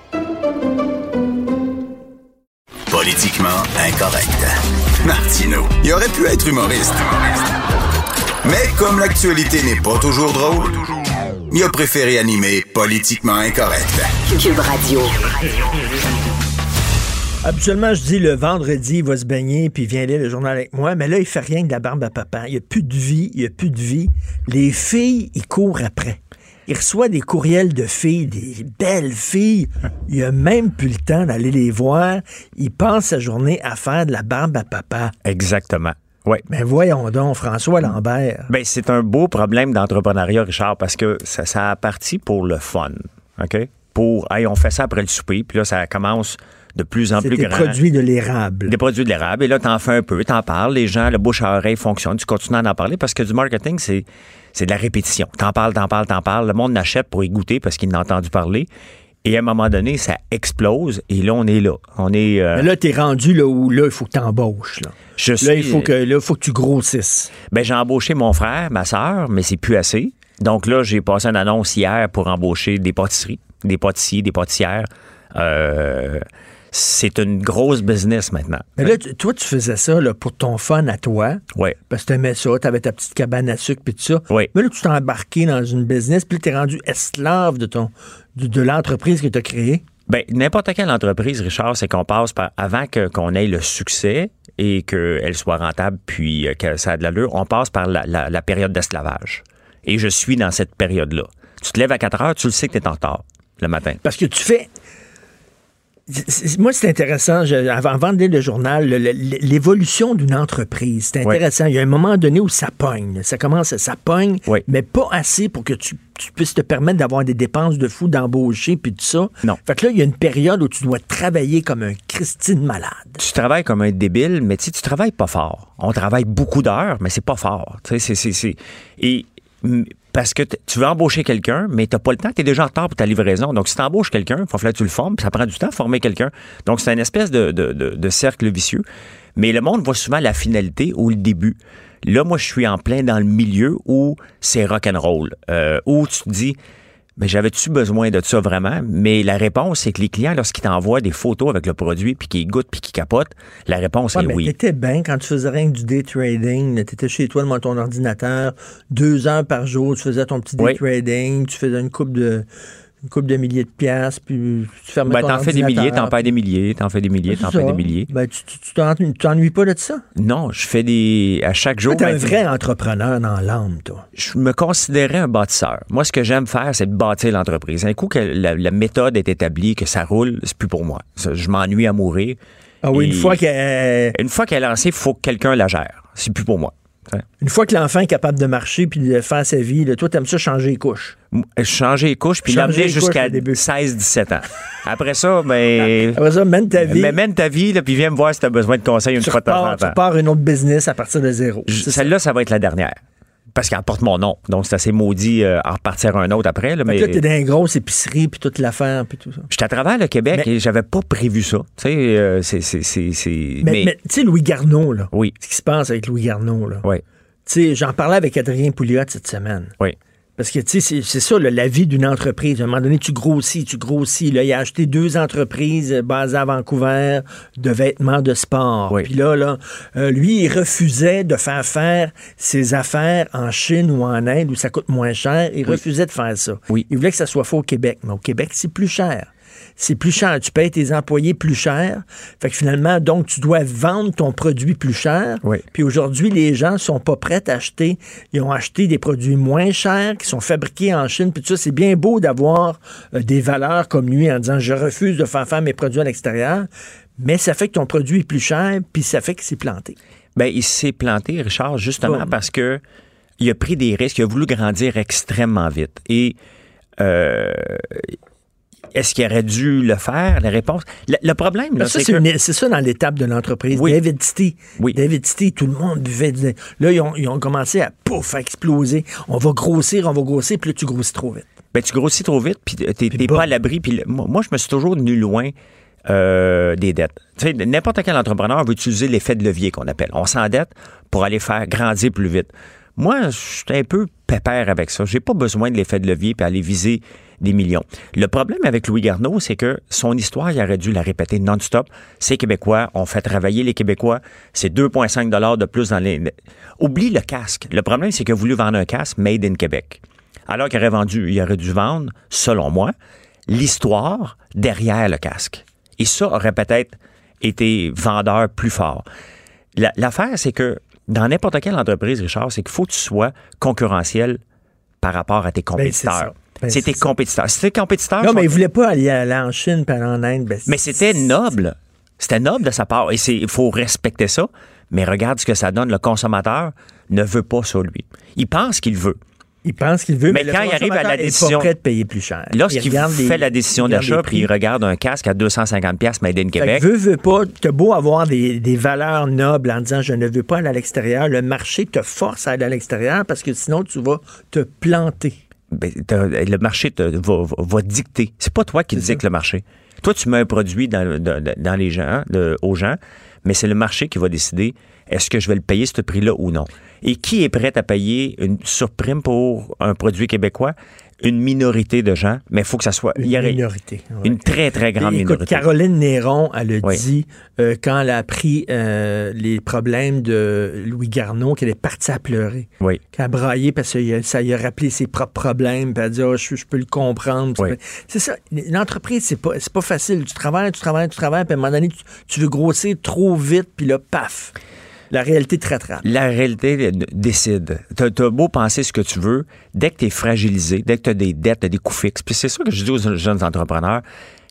Politiquement incorrect. Martineau, il aurait pu être humoriste. Mais comme l'actualité n'est pas toujours drôle, il a préféré animer Politiquement incorrect. Cube Radio. Habituellement, je dis le vendredi, il va se baigner, puis il vient lire le journal avec moi. Mais là, il fait rien de la barbe à papa. Il n'y a plus de vie, il n'y a plus de vie. Les filles, ils courent après. Il reçoit des courriels de filles, des belles filles. Il a même plus le temps d'aller les voir. Il passe sa journée à faire de la barbe à papa. Exactement. Oui. Mais voyons donc, François Lambert. Ben, c'est un beau problème d'entrepreneuriat, Richard, parce que ça, ça a parti pour le fun. OK? Pour, hey, on fait ça après le souper, puis là, ça commence de plus en plus des grand. produits de l'érable. Des produits de l'érable. Et là, t'en fais un peu, t'en parles, les gens, le bouche à oreille fonctionne, tu continues à en parler parce que du marketing, c'est, c'est de la répétition. T'en parles, t'en parles, t'en parles. Le monde n'achète pour y goûter parce qu'il en a entendu parler. Et à un moment donné, ça explose. Et là, on est là. On est. euh, Mais là, t'es rendu là où là, il faut que t'embauches. Là. je Là, il faut que, là, il faut que tu grossisses. Ben, j'ai embauché mon frère, ma sœur, mais c'est plus assez. Donc là, j'ai passé une annonce hier pour embaucher des pâtisseries, des pâtissiers, des pâtissières. Euh, c'est une grosse business maintenant. Mais là, tu- toi, tu faisais ça là, pour ton fun à toi. Oui. Parce que t'aimais ça, t'avais ta petite cabane à sucre puis tout ça. Oui. Mais là, tu t'es embarqué dans une business, puis là, t'es rendu esclave de ton de, de l'entreprise que tu as créée. Ben, n'importe quelle entreprise, Richard, c'est qu'on passe par, avant que, qu'on ait le succès et qu'elle soit rentable puis euh, que ça a de l'allure, on passe par la, la- la période d'esclavage. Et je suis dans cette période-là. Tu te lèves à 4 heures, tu le sais que tu es en retard le matin. Parce que tu fais. Moi, c'est intéressant. je- avant, de lire le journal, l'évolution d'une entreprise, c'est intéressant. Il y a un moment donné où ça pogne. Ça commence, ça pogne, mais pas assez pour que tu, tu puisses te permettre d'avoir des dépenses de fou, d'embaucher, puis tout ça. Non. Fait que là, il y a une période où tu dois travailler comme un Christine malade. Tu travailles comme un débile, mais tu sais, tu travailles pas fort. On travaille beaucoup d'heures, mais c'est pas fort. Tu sais, c'est- Et parce que tu veux embaucher quelqu'un, mais tu pas le temps, tu es déjà en retard pour ta livraison. Donc, si tu embauches quelqu'un, il faut falloir que tu le formes, ça prend du temps à former quelqu'un. Donc, c'est une espèce de cercle vicieux. Mais le monde voit souvent la finalité ou le début. Là, moi, je suis en plein dans le milieu où c'est rock'n'roll, euh, où tu te dis, mais j'avais-tu besoin de ça vraiment? Mais la réponse, c'est que les clients, lorsqu'ils t'envoient des photos avec le produit, puis qu'ils goûtent, puis qu'ils capotent, la réponse Ouais, est mais oui. t'étais bien quand tu faisais rien que du day trading. T'étais chez toi devant ton ordinateur, deux heures par jour, tu faisais ton petit day Oui. trading, tu faisais une coupe de une coupe de milliers de piastres, puis tu fermais Ben, t'en fais des milliers, t'en perds des milliers, t'en fais des milliers, t'en fais des milliers. Ben, tu tu- tu t'en- tu t'ennuies pas de ça? Non, je fais des. À chaque jour. T'es un ben, vrai entrepreneur dans l'âme, toi. Je me considérais un bâtisseur. Moi, ce que j'aime faire, c'est de bâtir l'entreprise. Un coup que la, la méthode est établie, que ça roule, c'est plus pour moi. Je m'ennuie à mourir. Ah oui, une fois qu'elle Une fois qu'elle est lancée, il faut que quelqu'un la gère. C'est plus pour moi. Une fois que l'enfant est capable de marcher puis de faire sa vie, là, toi, t'aimes ça changer les couches. M- Changer les couches, puis l'amener jusqu'à au début. 16-17 ans. Après ça, ben. Après ça, mène ta vie. Mais mène ta vie, là, puis viens me voir si tu as besoin de conseils une tu fois de temps en repars, tu temps. repars une autre business à partir de zéro. Celle-là, ça va être la dernière. Parce qu'elle porte mon nom. Donc, c'est assez maudit euh, à repartir un autre après. Là, mais là, t'es dans une grosse épicerie puis toute l'affaire puis tout ça. J'étais à travers le Québec Mais- et j'avais pas prévu ça. Tu sais, euh, c'est. c'est- c'est- c'est- Mais, mais tu sais, Louis Garneau, là. Oui. Ce qui se passe avec Louis Garneau, là. Oui. Tu sais, j'en parlais avec Adrien Pouliot cette semaine. Oui. Parce que, tu sais, c'est- ça, là, la vie d'une entreprise. À un moment donné, tu grossis, tu grossis. Là, il a acheté deux entreprises euh, basées à Vancouver de vêtements de sport. Puis là, là euh, lui, il refusait de faire faire ses affaires en Chine ou en Inde où ça coûte moins cher. Il Oui. refusait de faire ça. Oui. Il voulait que ça soit fait au Québec. Mais au Québec, c'est plus cher. C'est plus cher. Tu payes tes employés plus cher. Fait que finalement, donc, tu dois vendre ton produit plus cher. Oui. Puis aujourd'hui, les gens sont pas prêts à acheter. Ils ont acheté des produits moins chers qui sont fabriqués en Chine. Puis tout ça, c'est bien beau d'avoir euh, des valeurs comme lui en disant je refuse de faire faire mes produits à l'extérieur. Mais ça fait que ton produit est plus cher, puis ça fait que c'est planté. Ben, il s'est planté, Richard, justement Bon. parce que il a pris des risques, il a voulu grandir extrêmement vite. Et euh, est-ce qu'il aurait dû le faire? La réponse? Le, le problème, là, c'est c'est que. c'est ça dans l'étape de l'entreprise. Oui. David City. Oui. David City, tout le monde buvait. du- Là, ils ont, ils ont commencé à pouf, à exploser. On va grossir, on va grossir, puis là, tu grossis trop vite. Ben, tu grossis trop vite, puis t'es t'es bon. pas à l'abri. Puis moi, moi, je me suis toujours tenu loin euh, des dettes. Tu sais, n'importe quel entrepreneur veut utiliser l'effet de levier qu'on appelle. On s'endette pour aller faire grandir plus vite. Moi, je suis un peu pépère avec ça. J'ai pas besoin de l'effet de levier puis aller viser des millions. Le problème avec Louis Garneau, c'est que son histoire, il aurait dû la répéter non-stop. C'est québécois, on fait travailler les Québécois. C'est 2,5 dollars de plus dans les. Oublie le casque. Le problème, c'est qu'il a voulu vendre un casque made in Québec. Alors qu'il aurait vendu, il aurait dû vendre, selon moi, l'histoire derrière le casque. Et ça aurait peut-être été vendeur plus fort. La- L'affaire, c'est que dans n'importe quelle entreprise, Richard, c'est qu'il faut que tu sois concurrentiel par rapport à tes compétiteurs. ça. Ben, c'est tes c'est compétiteurs. Si tes compétiteurs Non, mais il voulait pas aller, aller en Chine aller en Inde. Ben, mais c'était noble. C'était noble de sa part. Et c'est- il faut respecter ça. Mais regarde ce que ça donne. Le consommateur ne veut pas ça, lui. Il pense qu'il veut. Il pense qu'il veut, Mais mais, quand il arrive à la décision- pas prêt de payer plus cher. Lorsqu'il les- fait la décision d'achat, puis il regarde un casque à 250$ pièces Made in Québec, que veux, veux pas, t'as beau avoir des, des valeurs nobles en disant je ne veux pas aller à l'extérieur, le marché te force à aller à l'extérieur parce que sinon tu vas te planter. ben, le marché te, va, va- va dicter. C'est pas toi qui dicte le marché. Toi, tu mets un produit dans, dans- dans les gens, aux gens, mais c'est le marché qui va décider est-ce que je vais le payer ce prix-là ou non. Et qui est prêt à payer une surprime pour un produit québécois? Une minorité de gens, mais il faut que ça soit. Une il y aurait- minorité, ouais. Une très, très grande Écoute, minorité. Caroline Néron, elle Oui. dit, euh, quand elle a appris euh, les problèmes de Louis Garneau, qu'elle est partie à pleurer. Oui. Qu'elle a braillé parce que ça lui a rappelé ses propres problèmes. Puis elle a dit, Ah, je, je peux le comprendre. Oui. C'est ça. L'entreprise, c'est pas, pas facile. Tu travailles, tu travailles, tu travailles, puis à un moment donné, tu, tu veux grossir trop vite, puis là, paf. La réalité te. La réalité décide. T'as as beau penser ce que tu veux, dès que tu es fragilisé, dès que tu as des dettes, tu des coûts fixes. Puis c'est ça que je dis aux jeunes entrepreneurs,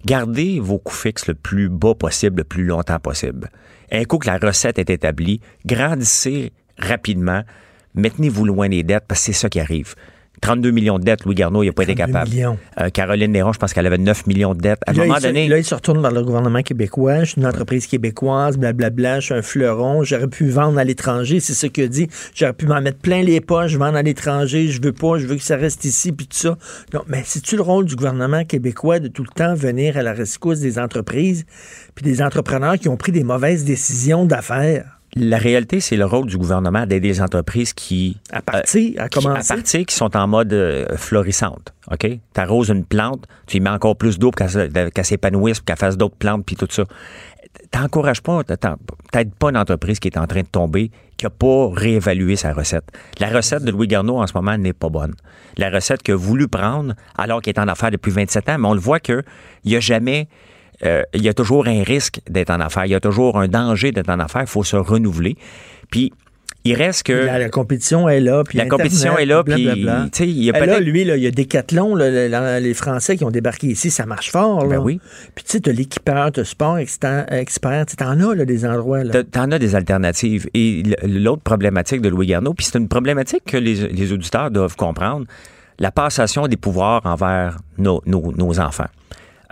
gardez vos coûts fixes le plus bas possible, le plus longtemps possible. Un coup que la recette est établie, grandissez rapidement, maintenez-vous loin des dettes parce que c'est ça qui arrive. 32 millions de dettes, Louis Garneau, il n'a pas été 32 capable. millions. Euh, Caroline Néron, je pense qu'elle avait 9 millions de dettes. À un Là, moment il donné, là, il se retourne vers le gouvernement québécois. Je suis une entreprise québécoise, blablabla. Je suis un fleuron. J'aurais pu vendre à l'étranger. C'est ce qu'il dit. J'aurais pu m'en mettre plein les poches, vendre à l'étranger. Je veux pas. Je veux que ça reste ici, puis tout ça. Non, mais c'est-tu le rôle du gouvernement québécois de tout le temps venir à la rescousse des entreprises, puis des entrepreneurs qui ont pris des mauvaises décisions d'affaires? La réalité, c'est le rôle du gouvernement d'aider les entreprises qui... À partir, à qui- commencer. À partir, qui sont en mode euh, florissante. OK? Tu arroses une plante, tu y mets encore plus d'eau pour qu'elle se- qu'elle s'épanouisse, pour qu'elle fasse d'autres plantes, puis tout ça. T'encourages pas, t'aides pas une entreprise qui est en train de tomber, qui n'a pas réévalué sa recette. La recette de Louis Garneau en ce moment n'est pas bonne. La recette qu'il a voulu prendre, alors qu'il est en affaires depuis 27 ans, mais on le voit qu'il n'y a jamais euh, il y a toujours un risque d'être en affaires. Il y a toujours un danger d'être en affaires. Il faut se renouveler. Puis, il reste que. La, la compétition est là. Puis La compétition est là, puis, tu il y a Eh là, lui, là, il y a Decathlon, là, le- le- les Français qui ont débarqué ici, ça marche fort. Là. Ben oui. Puis tu sais, t'as l'équipeur, t'as sport expert, tu t'en as là, des endroits. Là. T'as- T'en as des alternatives. Et l'autre problématique de Louis Garneau, puis c'est une problématique que les, les auditeurs doivent comprendre, la passation des pouvoirs envers nos, nos- nos enfants.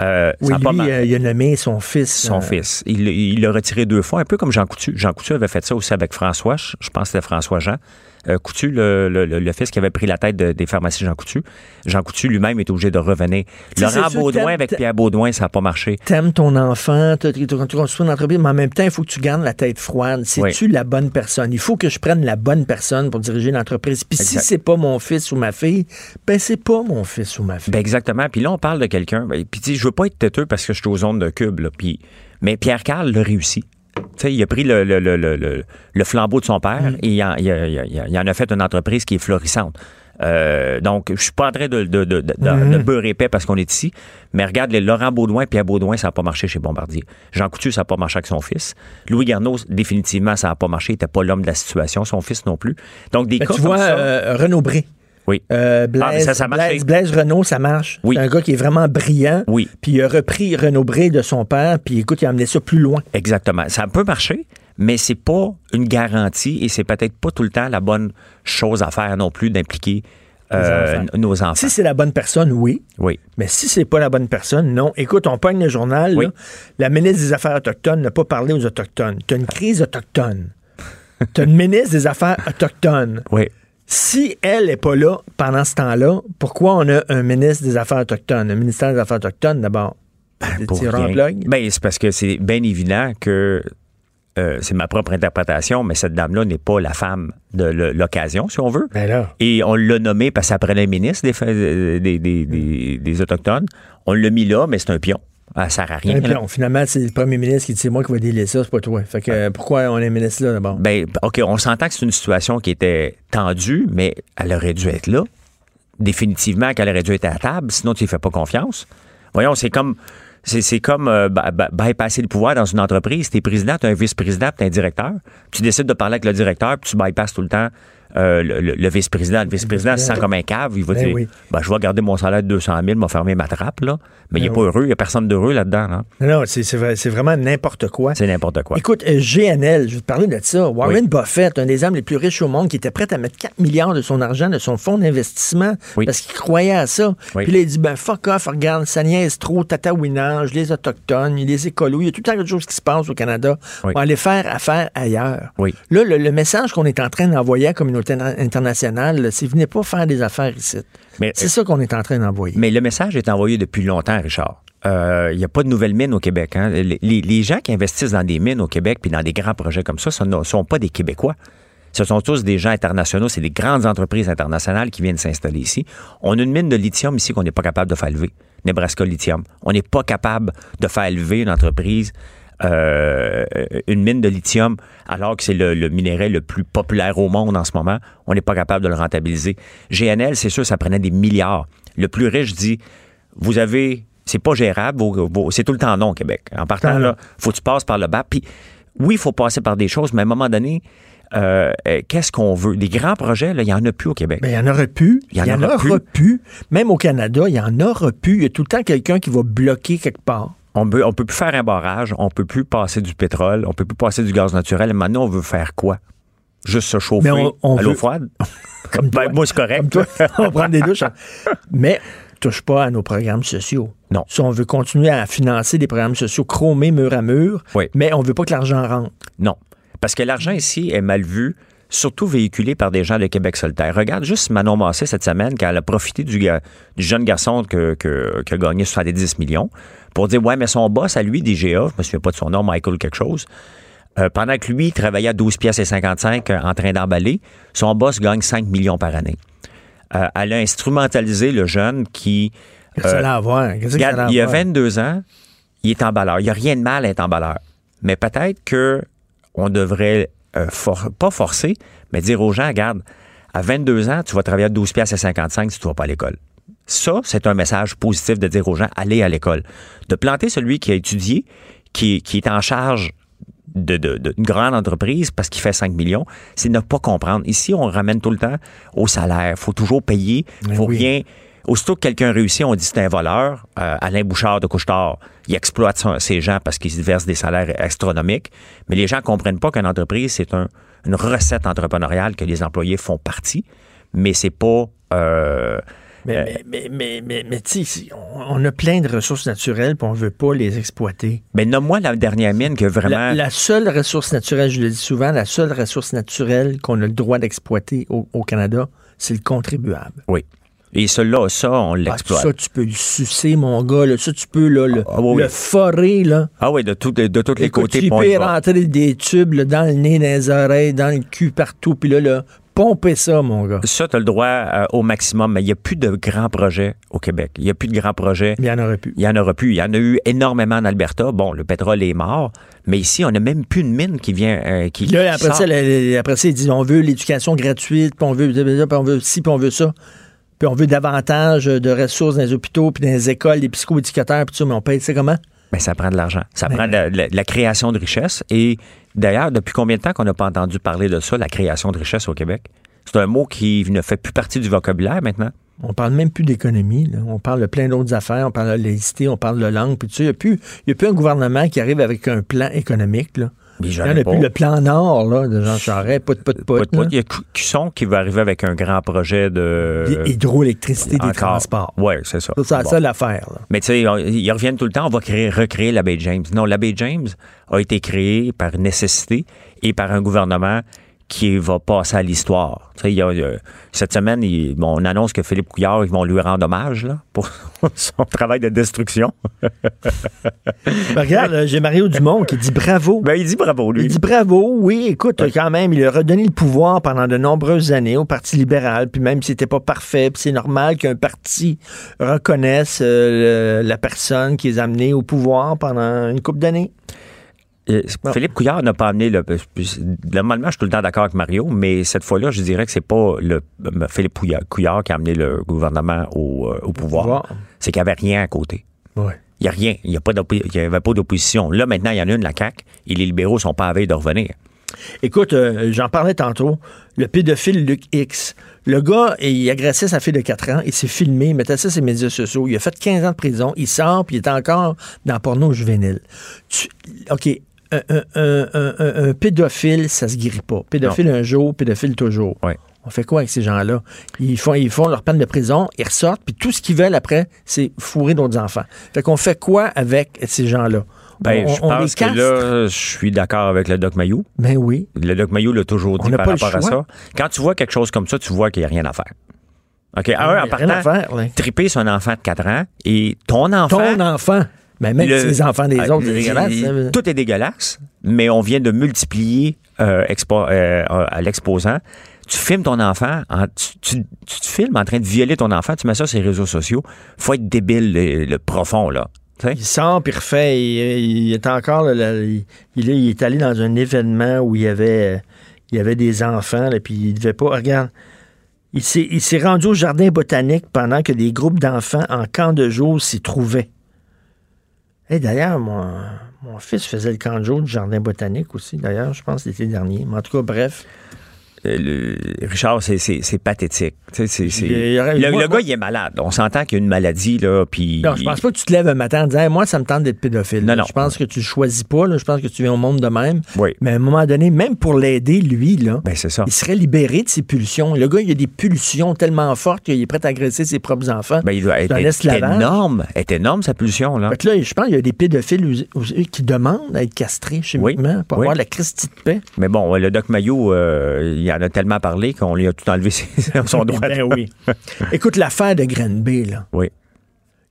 Euh, Oui, lui, euh, il a nommé son fils. son euh, fils. Il l'a- retiré deux fois, un peu comme Jean Coutu. Jean Coutu avait fait ça aussi avec François, je je pense que c'était François Jean. Euh, Coutu, le, le- le- le fils qui avait pris la tête de- des pharmacies Jean Coutu. Jean Coutu lui-même est obligé de revenir. Laurent Baudouin avec Pierre Baudouin, ça n'a pas marché. T'aimes ton enfant, tu construis une entreprise, mais en même temps, il faut que tu gardes la tête froide. C'est-tu la bonne personne? Il faut que je prenne la bonne personne pour diriger l'entreprise. Puis si c'est pas mon fils ou ma fille, ben c'est pas mon fils ou ma fille. Ben exactement. Puis là, on parle de quelqu'un. ben, Puis je veux pas être têteux parce que je suis aux zones de cube. Là, puis, mais Pierre Carl l'a réussi. Tu sais, il a pris le, le- le- le- le- le flambeau de son père et il en, il a- il a- il a- il en a fait une entreprise qui est florissante. Euh, donc, je suis pas en train de, de, de, de, de beurrer épais parce qu'on est ici, mais regarde, les Laurent Baudouin, Pierre Baudouin, ça n'a pas marché chez Bombardier. Jean Coutu, ça n'a pas marché avec son fils. Louis Garneau, définitivement, ça n'a pas marché. Il n'était pas l'homme de la situation, son fils non plus. Donc, des Ben, cas tu comme vois, ça- euh, Renaud Bré. Oui. Euh, Ah, mais Blaise, ça, ça a marché. Blaise, Blaise Renault, ça marche. Oui. C'est un gars qui est vraiment brillant. Oui. Puis il a repris Renaud Bré de son père, puis écoute, il a amené ça plus loin. Exactement. Ça peut marcher, mais c'est pas une garantie et c'est peut-être pas tout le temps la bonne chose à faire non plus d'impliquer euh, enfants. nos enfants. Si c'est la bonne personne, oui. Oui. Mais si c'est pas la bonne personne, non. Écoute, on pogne le journal. là. la ministre des Affaires autochtones n'a pas parlé aux Autochtones. Tu as une crise autochtone. tu as une ministre des Affaires autochtones. Oui. Si elle n'est pas là pendant ce temps-là, pourquoi on a un ministre des Affaires autochtones, un ministère des Affaires autochtones d'abord? Des Pour? Ben, c'est parce que c'est bien évident que euh, c'est ma propre interprétation, mais cette dame-là n'est pas la femme de le- l'occasion, si on veut. Ben là. Et on l'a nommé parce prenait un ministre des, des, des- des Autochtones. On l'a mis là, mais c'est un pion. Ça sert à rien. Un pion. Finalement, c'est le premier ministre qui dit c'est moi qui vais délier ça, c'est pas toi. Fait que euh, pourquoi on est ministre là d'abord? Ben, OK, on s'entend que c'est une situation qui était tendue, mais elle aurait dû être là. Définitivement qu'elle aurait dû être à la table, sinon tu ne fais pas confiance. Voyons, c'est comme. C'est, c'est comme euh, by- by- bypasser le pouvoir dans une entreprise. Tu es président, tu as un vice-président, tu un directeur. Tu décides de parler avec le directeur, puis tu bypasses tout le temps euh, le, vice-président. Le vice-président se sent comme un cave. Il va Ben dire oui. ben, Je vais garder mon salaire de 200 000, m'a fermé ma trappe. Là. Mais il n'est Ben pas heureux. Il n'y a personne d'heureux là-dedans. hein. Non, non, c'est c'est vrai- c'est vraiment n'importe quoi. C'est n'importe quoi. Écoute, euh, GNL, je vais te parler de ça. Warren Buffett, un des hommes les plus riches au monde, qui était prêt à mettre 4 milliards de son argent, de son fonds d'investissement, parce qu'il croyait à ça. Puis là, il dit, ben fuck off, regarde, ça niaise trop, tatouinage, les Autochtones, les écolos, il y a tout le temps quelque chose qui se passe au Canada. On va aller faire affaire ailleurs. Là, le, le message qu'on est en train d'envoyer à la communauté in- internationale, c'est venez pas faire des affaires ici. Mais- C'est ça qu'on est en train d'envoyer. Mais le message est envoyé depuis longtemps, Richard. Euh, Il n'y a pas de nouvelles mines au Québec. hein. Les gens qui investissent dans des mines au Québec puis dans des grands projets comme ça, ce ne sont pas des Québécois. Ce sont tous des gens internationaux, c'est des grandes entreprises internationales qui viennent s'installer ici. On a une mine de lithium ici qu'on n'est pas capable de faire lever. Nebraska Lithium. On n'est pas capable de faire lever une entreprise, euh, une mine de lithium, alors que c'est le, le minerai le plus populaire au monde en ce moment. On n'est pas capable de le rentabiliser. GNL, c'est sûr, ça prenait des milliards. Le plus riche dit, vous avez, c'est pas gérable, c'est tout le temps non au Québec. En partant, Ah, là, faut que tu passes par le bas. Puis oui, il faut passer par des choses, mais à un moment donné, euh, euh, qu'est-ce qu'on veut? Des grands projets, là, il n'y en a plus au Québec. Ben, il y en aurait plus. Il y en aura plus. plus. Même au Canada, il y en aura plus. Il y a tout le temps quelqu'un qui va bloquer quelque part. On peut, on peut plus faire un barrage, on peut plus passer du pétrole, on peut plus passer du gaz naturel. Maintenant, on veut faire quoi? Juste se chauffer Mais on- on à l'eau veut- froide? Comme Ben, moi, c'est correct. Toi, on va prendre des douches. hein. Mais touche pas à nos programmes sociaux. Non. Si on veut continuer à financer des programmes sociaux chromés mur à mur, Oui. mais on veut pas que l'argent rentre. Non. Parce que l'argent ici est mal vu, surtout véhiculé par des gens de Québec solitaire. Regarde juste Manon Massé cette semaine, quand elle a profité du jeune garçon que, que, qui a gagné 70 millions, pour dire Ouais, mais son boss à lui, DGA, je me souviens pas de son nom, Michael quelque chose, euh, pendant que lui, il travaillait à 12 pièces et 55 euh, en train d'emballer, son boss gagne 5 millions par année. Euh, elle a instrumentalisé le jeune qui. Qu'est-ce que ça a que ça il a voir? 22 ans, il est emballeur. Il n'y a rien de mal à être emballeur. Mais peut-être que on devrait for- pas forcer, mais dire aux gens, regarde, à 22 ans, tu vas travailler à 12 pièces et 55 si tu vas pas à l'école. Ça, c'est un message positif de dire aux gens, allez à l'école. De planter celui qui a étudié, qui, qui est en charge de, de- de- d'une grande entreprise parce qu'il fait 5 millions, c'est ne pas comprendre. Ici, on ramène tout le temps au salaire. Il faut toujours payer. Il faut oui. rien. Aussitôt que quelqu'un réussit, on dit c'est un voleur. Euh, Alain Bouchard de Couchetard, il exploite son- ses gens parce qu'ils versent des salaires astronomiques. Mais les gens comprennent pas qu'une entreprise, c'est un- une recette entrepreneuriale que les employés font partie, mais c'est pas. euh, Mais, mais, mais, mais, mais, tu sais, on, a plein de ressources naturelles puis on veut pas les exploiter. mais nomme-moi la dernière mine que vraiment. La, la seule ressource naturelle, je le dis souvent, la seule ressource naturelle qu'on a le droit d'exploiter au, au Canada, c'est le contribuable. Oui. Et celui-là, ça, on Ah, l'exploite. ça, tu peux le sucer, mon gars. là. Ça, tu peux là, le, Ah, oui, oui. le forer. Là. Ah oui, de, tout- de, de tous les Écoute, côtés. tu peux rentrer des tubes là, dans le nez, dans les oreilles, dans le cul, partout. Puis là, là, pomper ça, mon gars. Ça, tu as le droit euh, au maximum, mais il n'y a plus de grands projets au Québec. Il n'y a plus de grands projets. Il y en aurait plus. Il y en aura plus. Il y en a eu énormément en Alberta. Bon, le pétrole est mort, mais ici, on n'a même plus une mine qui vient. euh, qui, là, qui après sort. ça, la- après ça, ils disent on veut l'éducation gratuite, puis on veut, puis on veut ci, puis on veut ça. Puis on veut davantage de ressources dans les hôpitaux, puis dans les écoles, les psychoéducateurs, puis tout ça, mais on paye, c'est comment? Ben, ça prend de l'argent. Ça Mais- prend de la, création de richesse. Et d'ailleurs, depuis combien de temps qu'on n'a pas entendu parler de ça, la création de richesse au Québec? C'est un mot qui ne fait plus partie du vocabulaire maintenant. On parle même plus d'économie. On parle de plein d'autres affaires. On parle de laïcité, on parle de langue. Puis tu sais, il n'y a, plus- a un gouvernement qui arrive avec un plan économique. Là. Mais Il n'y en a pas. plus le plan Nord là, de Jean Charest. Pout, pout, pout. Il y a Cu- Cusson qui va arriver avec un grand projet de. Hydroélectricité des transports. Oui, c'est ça. Ça, C'est Bon. ça l'affaire. là. Mais tu sais, ils reviennent tout le temps, on va créer, recréer la baie James. Non, la baie James a été créée par nécessité et par un gouvernement qui va passer à l'histoire. Y a, euh, cette semaine, il- bon, on annonce que Philippe Couillard, ils vont lui rendre hommage là, pour son travail de destruction. Ben, regarde, là, j'ai Mario Dumont qui dit bravo. Ben, il dit bravo, lui. Il dit bravo, oui, écoute, quand même, il a redonné le pouvoir pendant de nombreuses années au Parti libéral, puis même si c'était pas parfait, puis c'est normal qu'un parti reconnaisse euh, le- la personne qui les a amenés au pouvoir pendant une couple d'années. Euh, Philippe Couillard n'a pas amené le. Normalement, je suis tout le temps d'accord avec Mario, mais cette fois-là, je dirais que c'est pas le euh, Philippe Couillard, qui a amené le gouvernement au, euh, au pouvoir. pouvoir. C'est qu'il n'y avait rien à côté. Ouais. Il n'y a rien. Il n'y avait pas d'opposition. Là, maintenant, il y en a une, la CAQ, et les libéraux sont pas à veille de revenir. Écoute, euh, j'en parlais tantôt. Le pédophile Luc X. Le gars, il agressait sa fille de 4 ans. Il s'est filmé, il mettait ça sur ses médias sociaux. Il a fait 15 ans de prison. Il sort, puis il est encore dans le porno juvénile. Tu- OK. Un, un- un- un- un pédophile, ça se guérit pas. Pédophile un jour, pédophile toujours. On fait quoi avec ces gens-là? Ils font, ils font leur peine de prison, ils ressortent, puis tout ce qu'ils veulent après, c'est fourrer d'autres enfants. Fait qu'on fait quoi avec ces gens-là? Ben, on, je on pense que là, je suis d'accord avec le Doc Mayou. Ben oui. Le Doc Mayou l'a toujours dit par rapport à ça. Quand tu vois quelque chose comme ça, tu vois qu'il n'y a rien à faire. OK. y un, a en rien à partant, triper un enfant de 4 ans et ton enfant. Ton enfant. Mais même Le- si les enfants des Ah, autres, c'est les- dégueulasse. hein. Tout est dégueulasse, mais on vient de multiplier euh, expo- euh, à l'exposant. Tu filmes ton enfant, en- tu, tu- tu te filmes en train de violer ton enfant, tu mets ça sur les réseaux sociaux. faut être débile, le, le profond, là. Il sort puis refait. Il, il est encore. là, là, il, il est, il est allé dans un événement où il y avait, euh, il y avait des enfants, là, puis il devait pas. Regarde. Il s'est rendu au jardin botanique pendant que des groupes d'enfants en camp de jour s'y trouvaient. Et d'ailleurs, mon, mon fils faisait le jour du jardin botanique aussi, d'ailleurs, je pense l'été dernier. Mais en tout cas, bref. Euh, le- Richard, c'est- pathétique. Le, moi- le moi- gars, il est malade. On s'entend qu'il y a une maladie, là, puis... Non, je pense pas que tu te lèves un matin en disant Hey, moi, ça me tente d'être pédophile. Non, non. Je pense que tu choisis pas. là. Je pense que tu viens au monde de même. Oui. Mais à un moment donné, même pour l'aider, lui, là, Ben, ça. il serait libéré de ses pulsions. Le gars, il a des pulsions tellement fortes qu'il est prêt à agresser ses propres enfants. Ben, il doit être, énorme? est énorme, sa pulsion, là. Là, je pense qu'il y a des pédophiles qui demandent à être castrés chimiquement pour Oui. avoir la Christie de paix. Mais bon, le Doc Mayo, euh, il en a tellement parlé qu'on lui a tout enlevé son droit. Ben oui. Écoute, l'affaire de Grenby, là. Oui.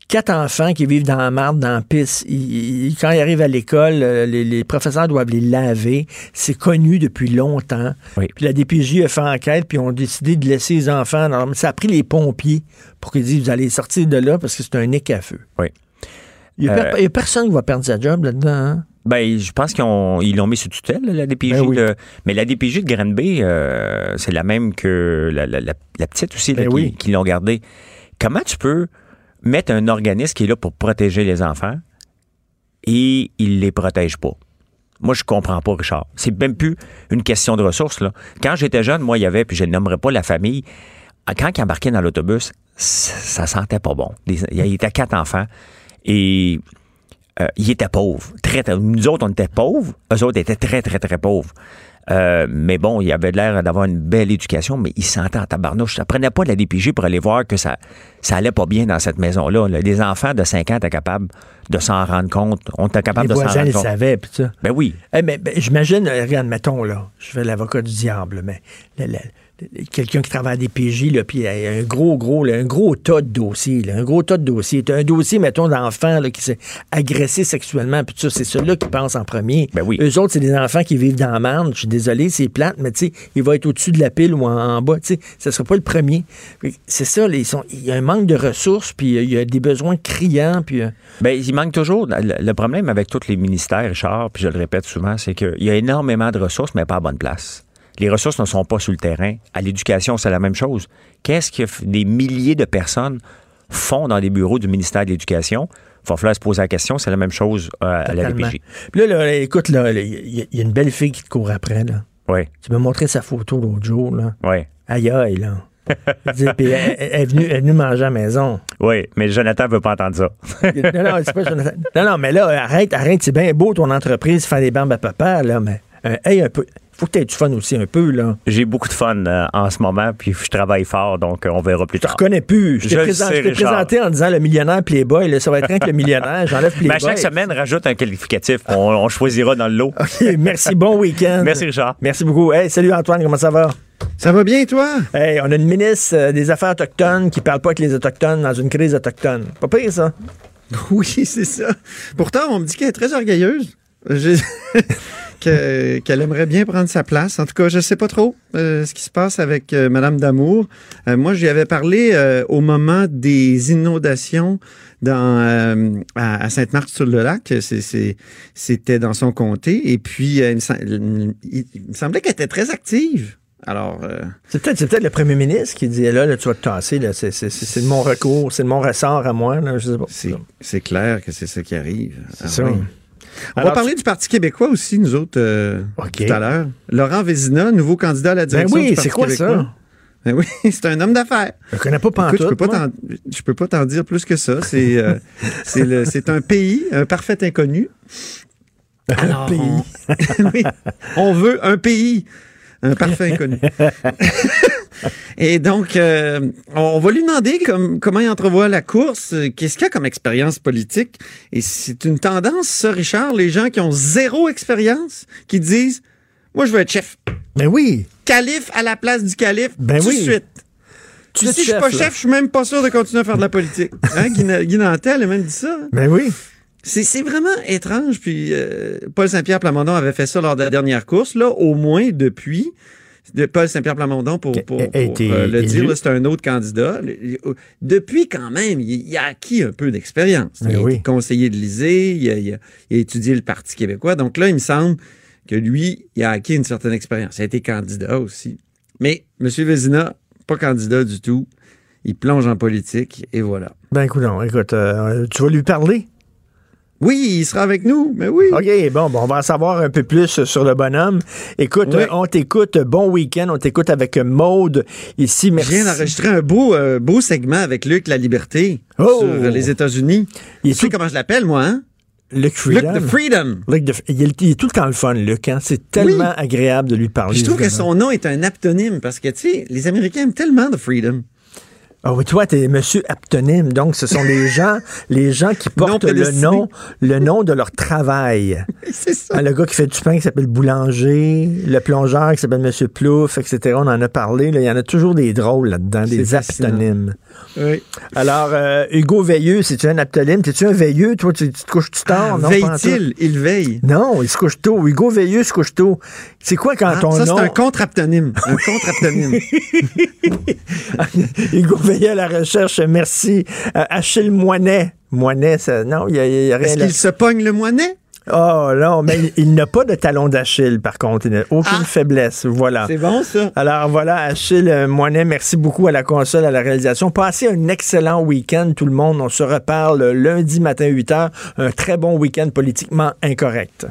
Quatre enfants qui vivent dans la marde, dans la pisse. Ils- ils- quand ils arrivent à l'école, euh, les, les professeurs doivent les laver. C'est connu depuis longtemps. Puis la DPJ a fait enquête, puis ont décidé de laisser les enfants. dans- Ça a pris les pompiers pour qu'ils disent vous allez sortir de là parce que c'est un nick à feu. Oui. Il n'y a, Euh, a personne qui va perdre sa job là-dedans. hein? Ben, je pense qu'ils ont- ils l'ont mis sous tutelle, la DPJ. Ben oui. de- mais la DPJ de Granby, euh, c'est la même que la, la- la- la petite aussi, là, Ben qui, oui. qui l'ont gardée. Comment tu peux mettre un organisme qui est là pour protéger les enfants et il les protège pas? Moi, je comprends pas, Richard. C'est même plus une question de ressources. Là. Quand j'étais jeune, moi, il y avait, puis je ne nommerai pas la famille, quand ils embarquaient dans l'autobus, ça, ça sentait pas bon. Il y était quatre enfants et euh, ils étaient pauvres. Très, très- nous autres, on était pauvres. Eux autres étaient très, très, très pauvres. Euh, mais bon, il avait l'air d'avoir une belle éducation, mais ils se sentaient en tabarnouche. Ça prenait pas de la DPJ pour aller voir que ça, ça allait pas bien dans cette maison-là. là. Les enfants de 5 ans étaient capables de s'en rendre compte. On était capable les de s'en rendre compte. savaient, puis ça. Ben oui. Eh, mais, ben, j'imagine, euh, regarde, mettons, là, je fais l'avocat du diable, mais le- le- quelqu'un qui travaille à des PJ, là, puis il y a un gros, gros, là, un gros tas de dossiers, là, un gros tas de dossiers. Un dossier, mettons, d'enfant là, qui s'est agressé sexuellement, puis ça, c'est ceux-là qui pensent en premier. Ben oui. Eux autres, c'est des enfants qui vivent dans la marde. Je suis désolé, c'est plate, mais tu sais, il va être au-dessus de la pile ou en, en bas, tu sais, ça sera pas le premier. C'est ça, là, ils sont- il y a un manque de ressources, puis euh, il y a des besoins criants, puis... euh, Ben, il manque toujours. Le, le problème avec tous les ministères, Richard, puis je le répète souvent, c'est qu'il y a énormément de ressources, mais pas à bonne place. Les ressources ne sont pas sur le terrain. À l'éducation, c'est la même chose. Qu'est-ce que des milliers de personnes font dans les bureaux du ministère de l'Éducation? Il va falloir se poser la question. C'est la même chose euh, à la. DPJ. Puis là, là, écoute, là, là, il y, a- il y a une belle fille qui te court après, là. Oui. Tu m'as montré sa photo l'autre jour, là. Oui. Aïe, aïe, là. Puis elle, elle est venue, elle est venue manger à la maison. Oui, mais Jonathan ne veut pas entendre ça. non, non, c'est pas Jonathan. non, non, mais là, arrête, arrête, c'est bien beau ton entreprise, faire des bambes à papa, là, mais euh, hey, un peu. Faut que tu aies du fun aussi un peu, là. J'ai beaucoup de fun euh, en ce moment, puis je travaille fort, donc euh, on verra plus Je te tard. reconnais plus. Je t'ai Je présent- t'ai présenté en disant le millionnaire Playboy. Là, ça va être rien que le millionnaire. J'enlève Mais Playboy. à chaque semaine, rajoute un qualificatif. On, on choisira dans le lot. OK, merci. Bon week-end. Merci, Richard. Merci beaucoup. Hey, salut Antoine, comment ça va? Ça va bien, toi? Hey, on a une ministre euh, des Affaires autochtones qui parle pas avec les Autochtones dans une crise autochtone. Pas pire, ça? Oui, c'est ça. Pourtant, on me dit qu'elle est très orgueilleuse. Je- que- Qu'elle aimerait bien prendre sa place. En tout cas, je sais pas trop euh, ce qui se passe avec euh, Madame Damour. Euh, moi, j'y avais parlé euh, au moment des inondations dans, à, à Sainte-Marthe-sur-le-Lac. C'était dans son comté. Et puis, il, me sem- il- il me semblait qu'elle était très active. Alors, euh, C'est peut-être le premier ministre qui dit là, là tu vas te tasser, c'est, de mon recours, c'est de mon ressort à moi. Là, je sais pas. c'est clair que c'est ça qui arrive. C'est Ah ça. oui. On Alors, va parler du Parti québécois aussi, nous autres, euh, tout à l'heure. Laurent Vézina, nouveau candidat à la direction Ben oui, du Parti c'est quoi québécois. ça? Ben oui, c'est un homme d'affaires. Je connais pas Écoute, je pantoute, peux pas je peux pas t'en dire plus que ça. C'est euh, c'est un pays, un parfait inconnu. Un pays. On, oui, on veut un pays, un parfait inconnu. Et donc, euh, on va lui demander comme, comment il entrevoit la course, euh, qu'est-ce qu'il y a comme expérience politique. Et c'est une tendance, ça, Richard, les gens qui ont zéro expérience, qui disent, moi, je veux être chef. Ben oui. Calife à la place du calife, Ben tout oui. de suite. Si je suis chef, pas là. chef, je suis même pas sûr de continuer à faire de la politique. Hein? Guy, Na- Guy Nantel a même dit ça. Ben oui. C'est c'est vraiment étrange. Puis euh, Paul Saint-Pierre Plamondon avait fait ça lors de la dernière course. Là, au moins depuis, de Paul Saint-Pierre Plamondon, pour, pour, A- a pour, été euh, le dire, c'est un autre candidat. Le- Depuis, quand même, il, il a acquis un peu d'expérience. Il Ben a oui. été conseiller de l'Élysée, il, a- il a- il a étudié le Parti québécois. Donc là, il me semble que lui, il a acquis une certaine expérience. Il a été candidat aussi. Mais M. Vézina, pas candidat du tout. Il plonge en politique et voilà. Ben écoute, non, écoute, euh, tu vas lui parler? Oui, il sera avec nous, mais oui. OK, bon, bon, on va en savoir un peu plus sur le bonhomme. Écoute, Oui. euh, on t'écoute, bon week-end, on t'écoute avec Maude ici, Je merci. viens d'enregistrer un beau, euh, beau segment avec Luc La Liberté Oh! sur euh, les États-Unis. Tu sais tout- comment je l'appelle, moi, hein? Luc Freedom. Luc the Freedom. Luc the- il, est, il est tout le temps le fun, Luc. Hein? C'est tellement agréable de lui parler. Puis je trouve que son nom est un aptonyme parce que, tu sais, les Américains aiment tellement The Freedom. Ah oui, toi, t'es monsieur aptonyme. Donc, ce sont les gens, les gens qui portent le nom, le nom de leur travail. C'est ça. Ah, le gars qui fait du pain qui s'appelle Boulanger, le plongeur qui s'appelle Monsieur Plouf, etc. On en a parlé. là. Il y en a toujours des drôles là-dedans, des aptonymes. Oui. Alors, euh, Hugo Veilleux, c'est-tu un aptonyme? T'es-tu un veilleux? Toi, tu, tu te couches tu tard? tout? Ah, Veille-t-il? Il veille. Non, il se couche tôt. Hugo Veilleux se couche tôt. C'est quoi quand Ah, ton ça, c'est un contre-aptonyme. Un contre-aptonyme. Hugo Veilleux à la recherche, merci. Euh, Achille Moinet. Moinet, ça, non, il y y a rien Est-ce qu'il se pogne le moinet? Oh non, mais il, il n'a pas de talon d'Achille, par contre. Il n'a aucune faiblesse. Voilà. C'est bon, ça. Alors voilà, Achille euh, Moinet, merci beaucoup à la console, à la réalisation. Passez un excellent week-end, tout le monde. On se reparle lundi matin 8 h. Un très bon week-end politiquement incorrect.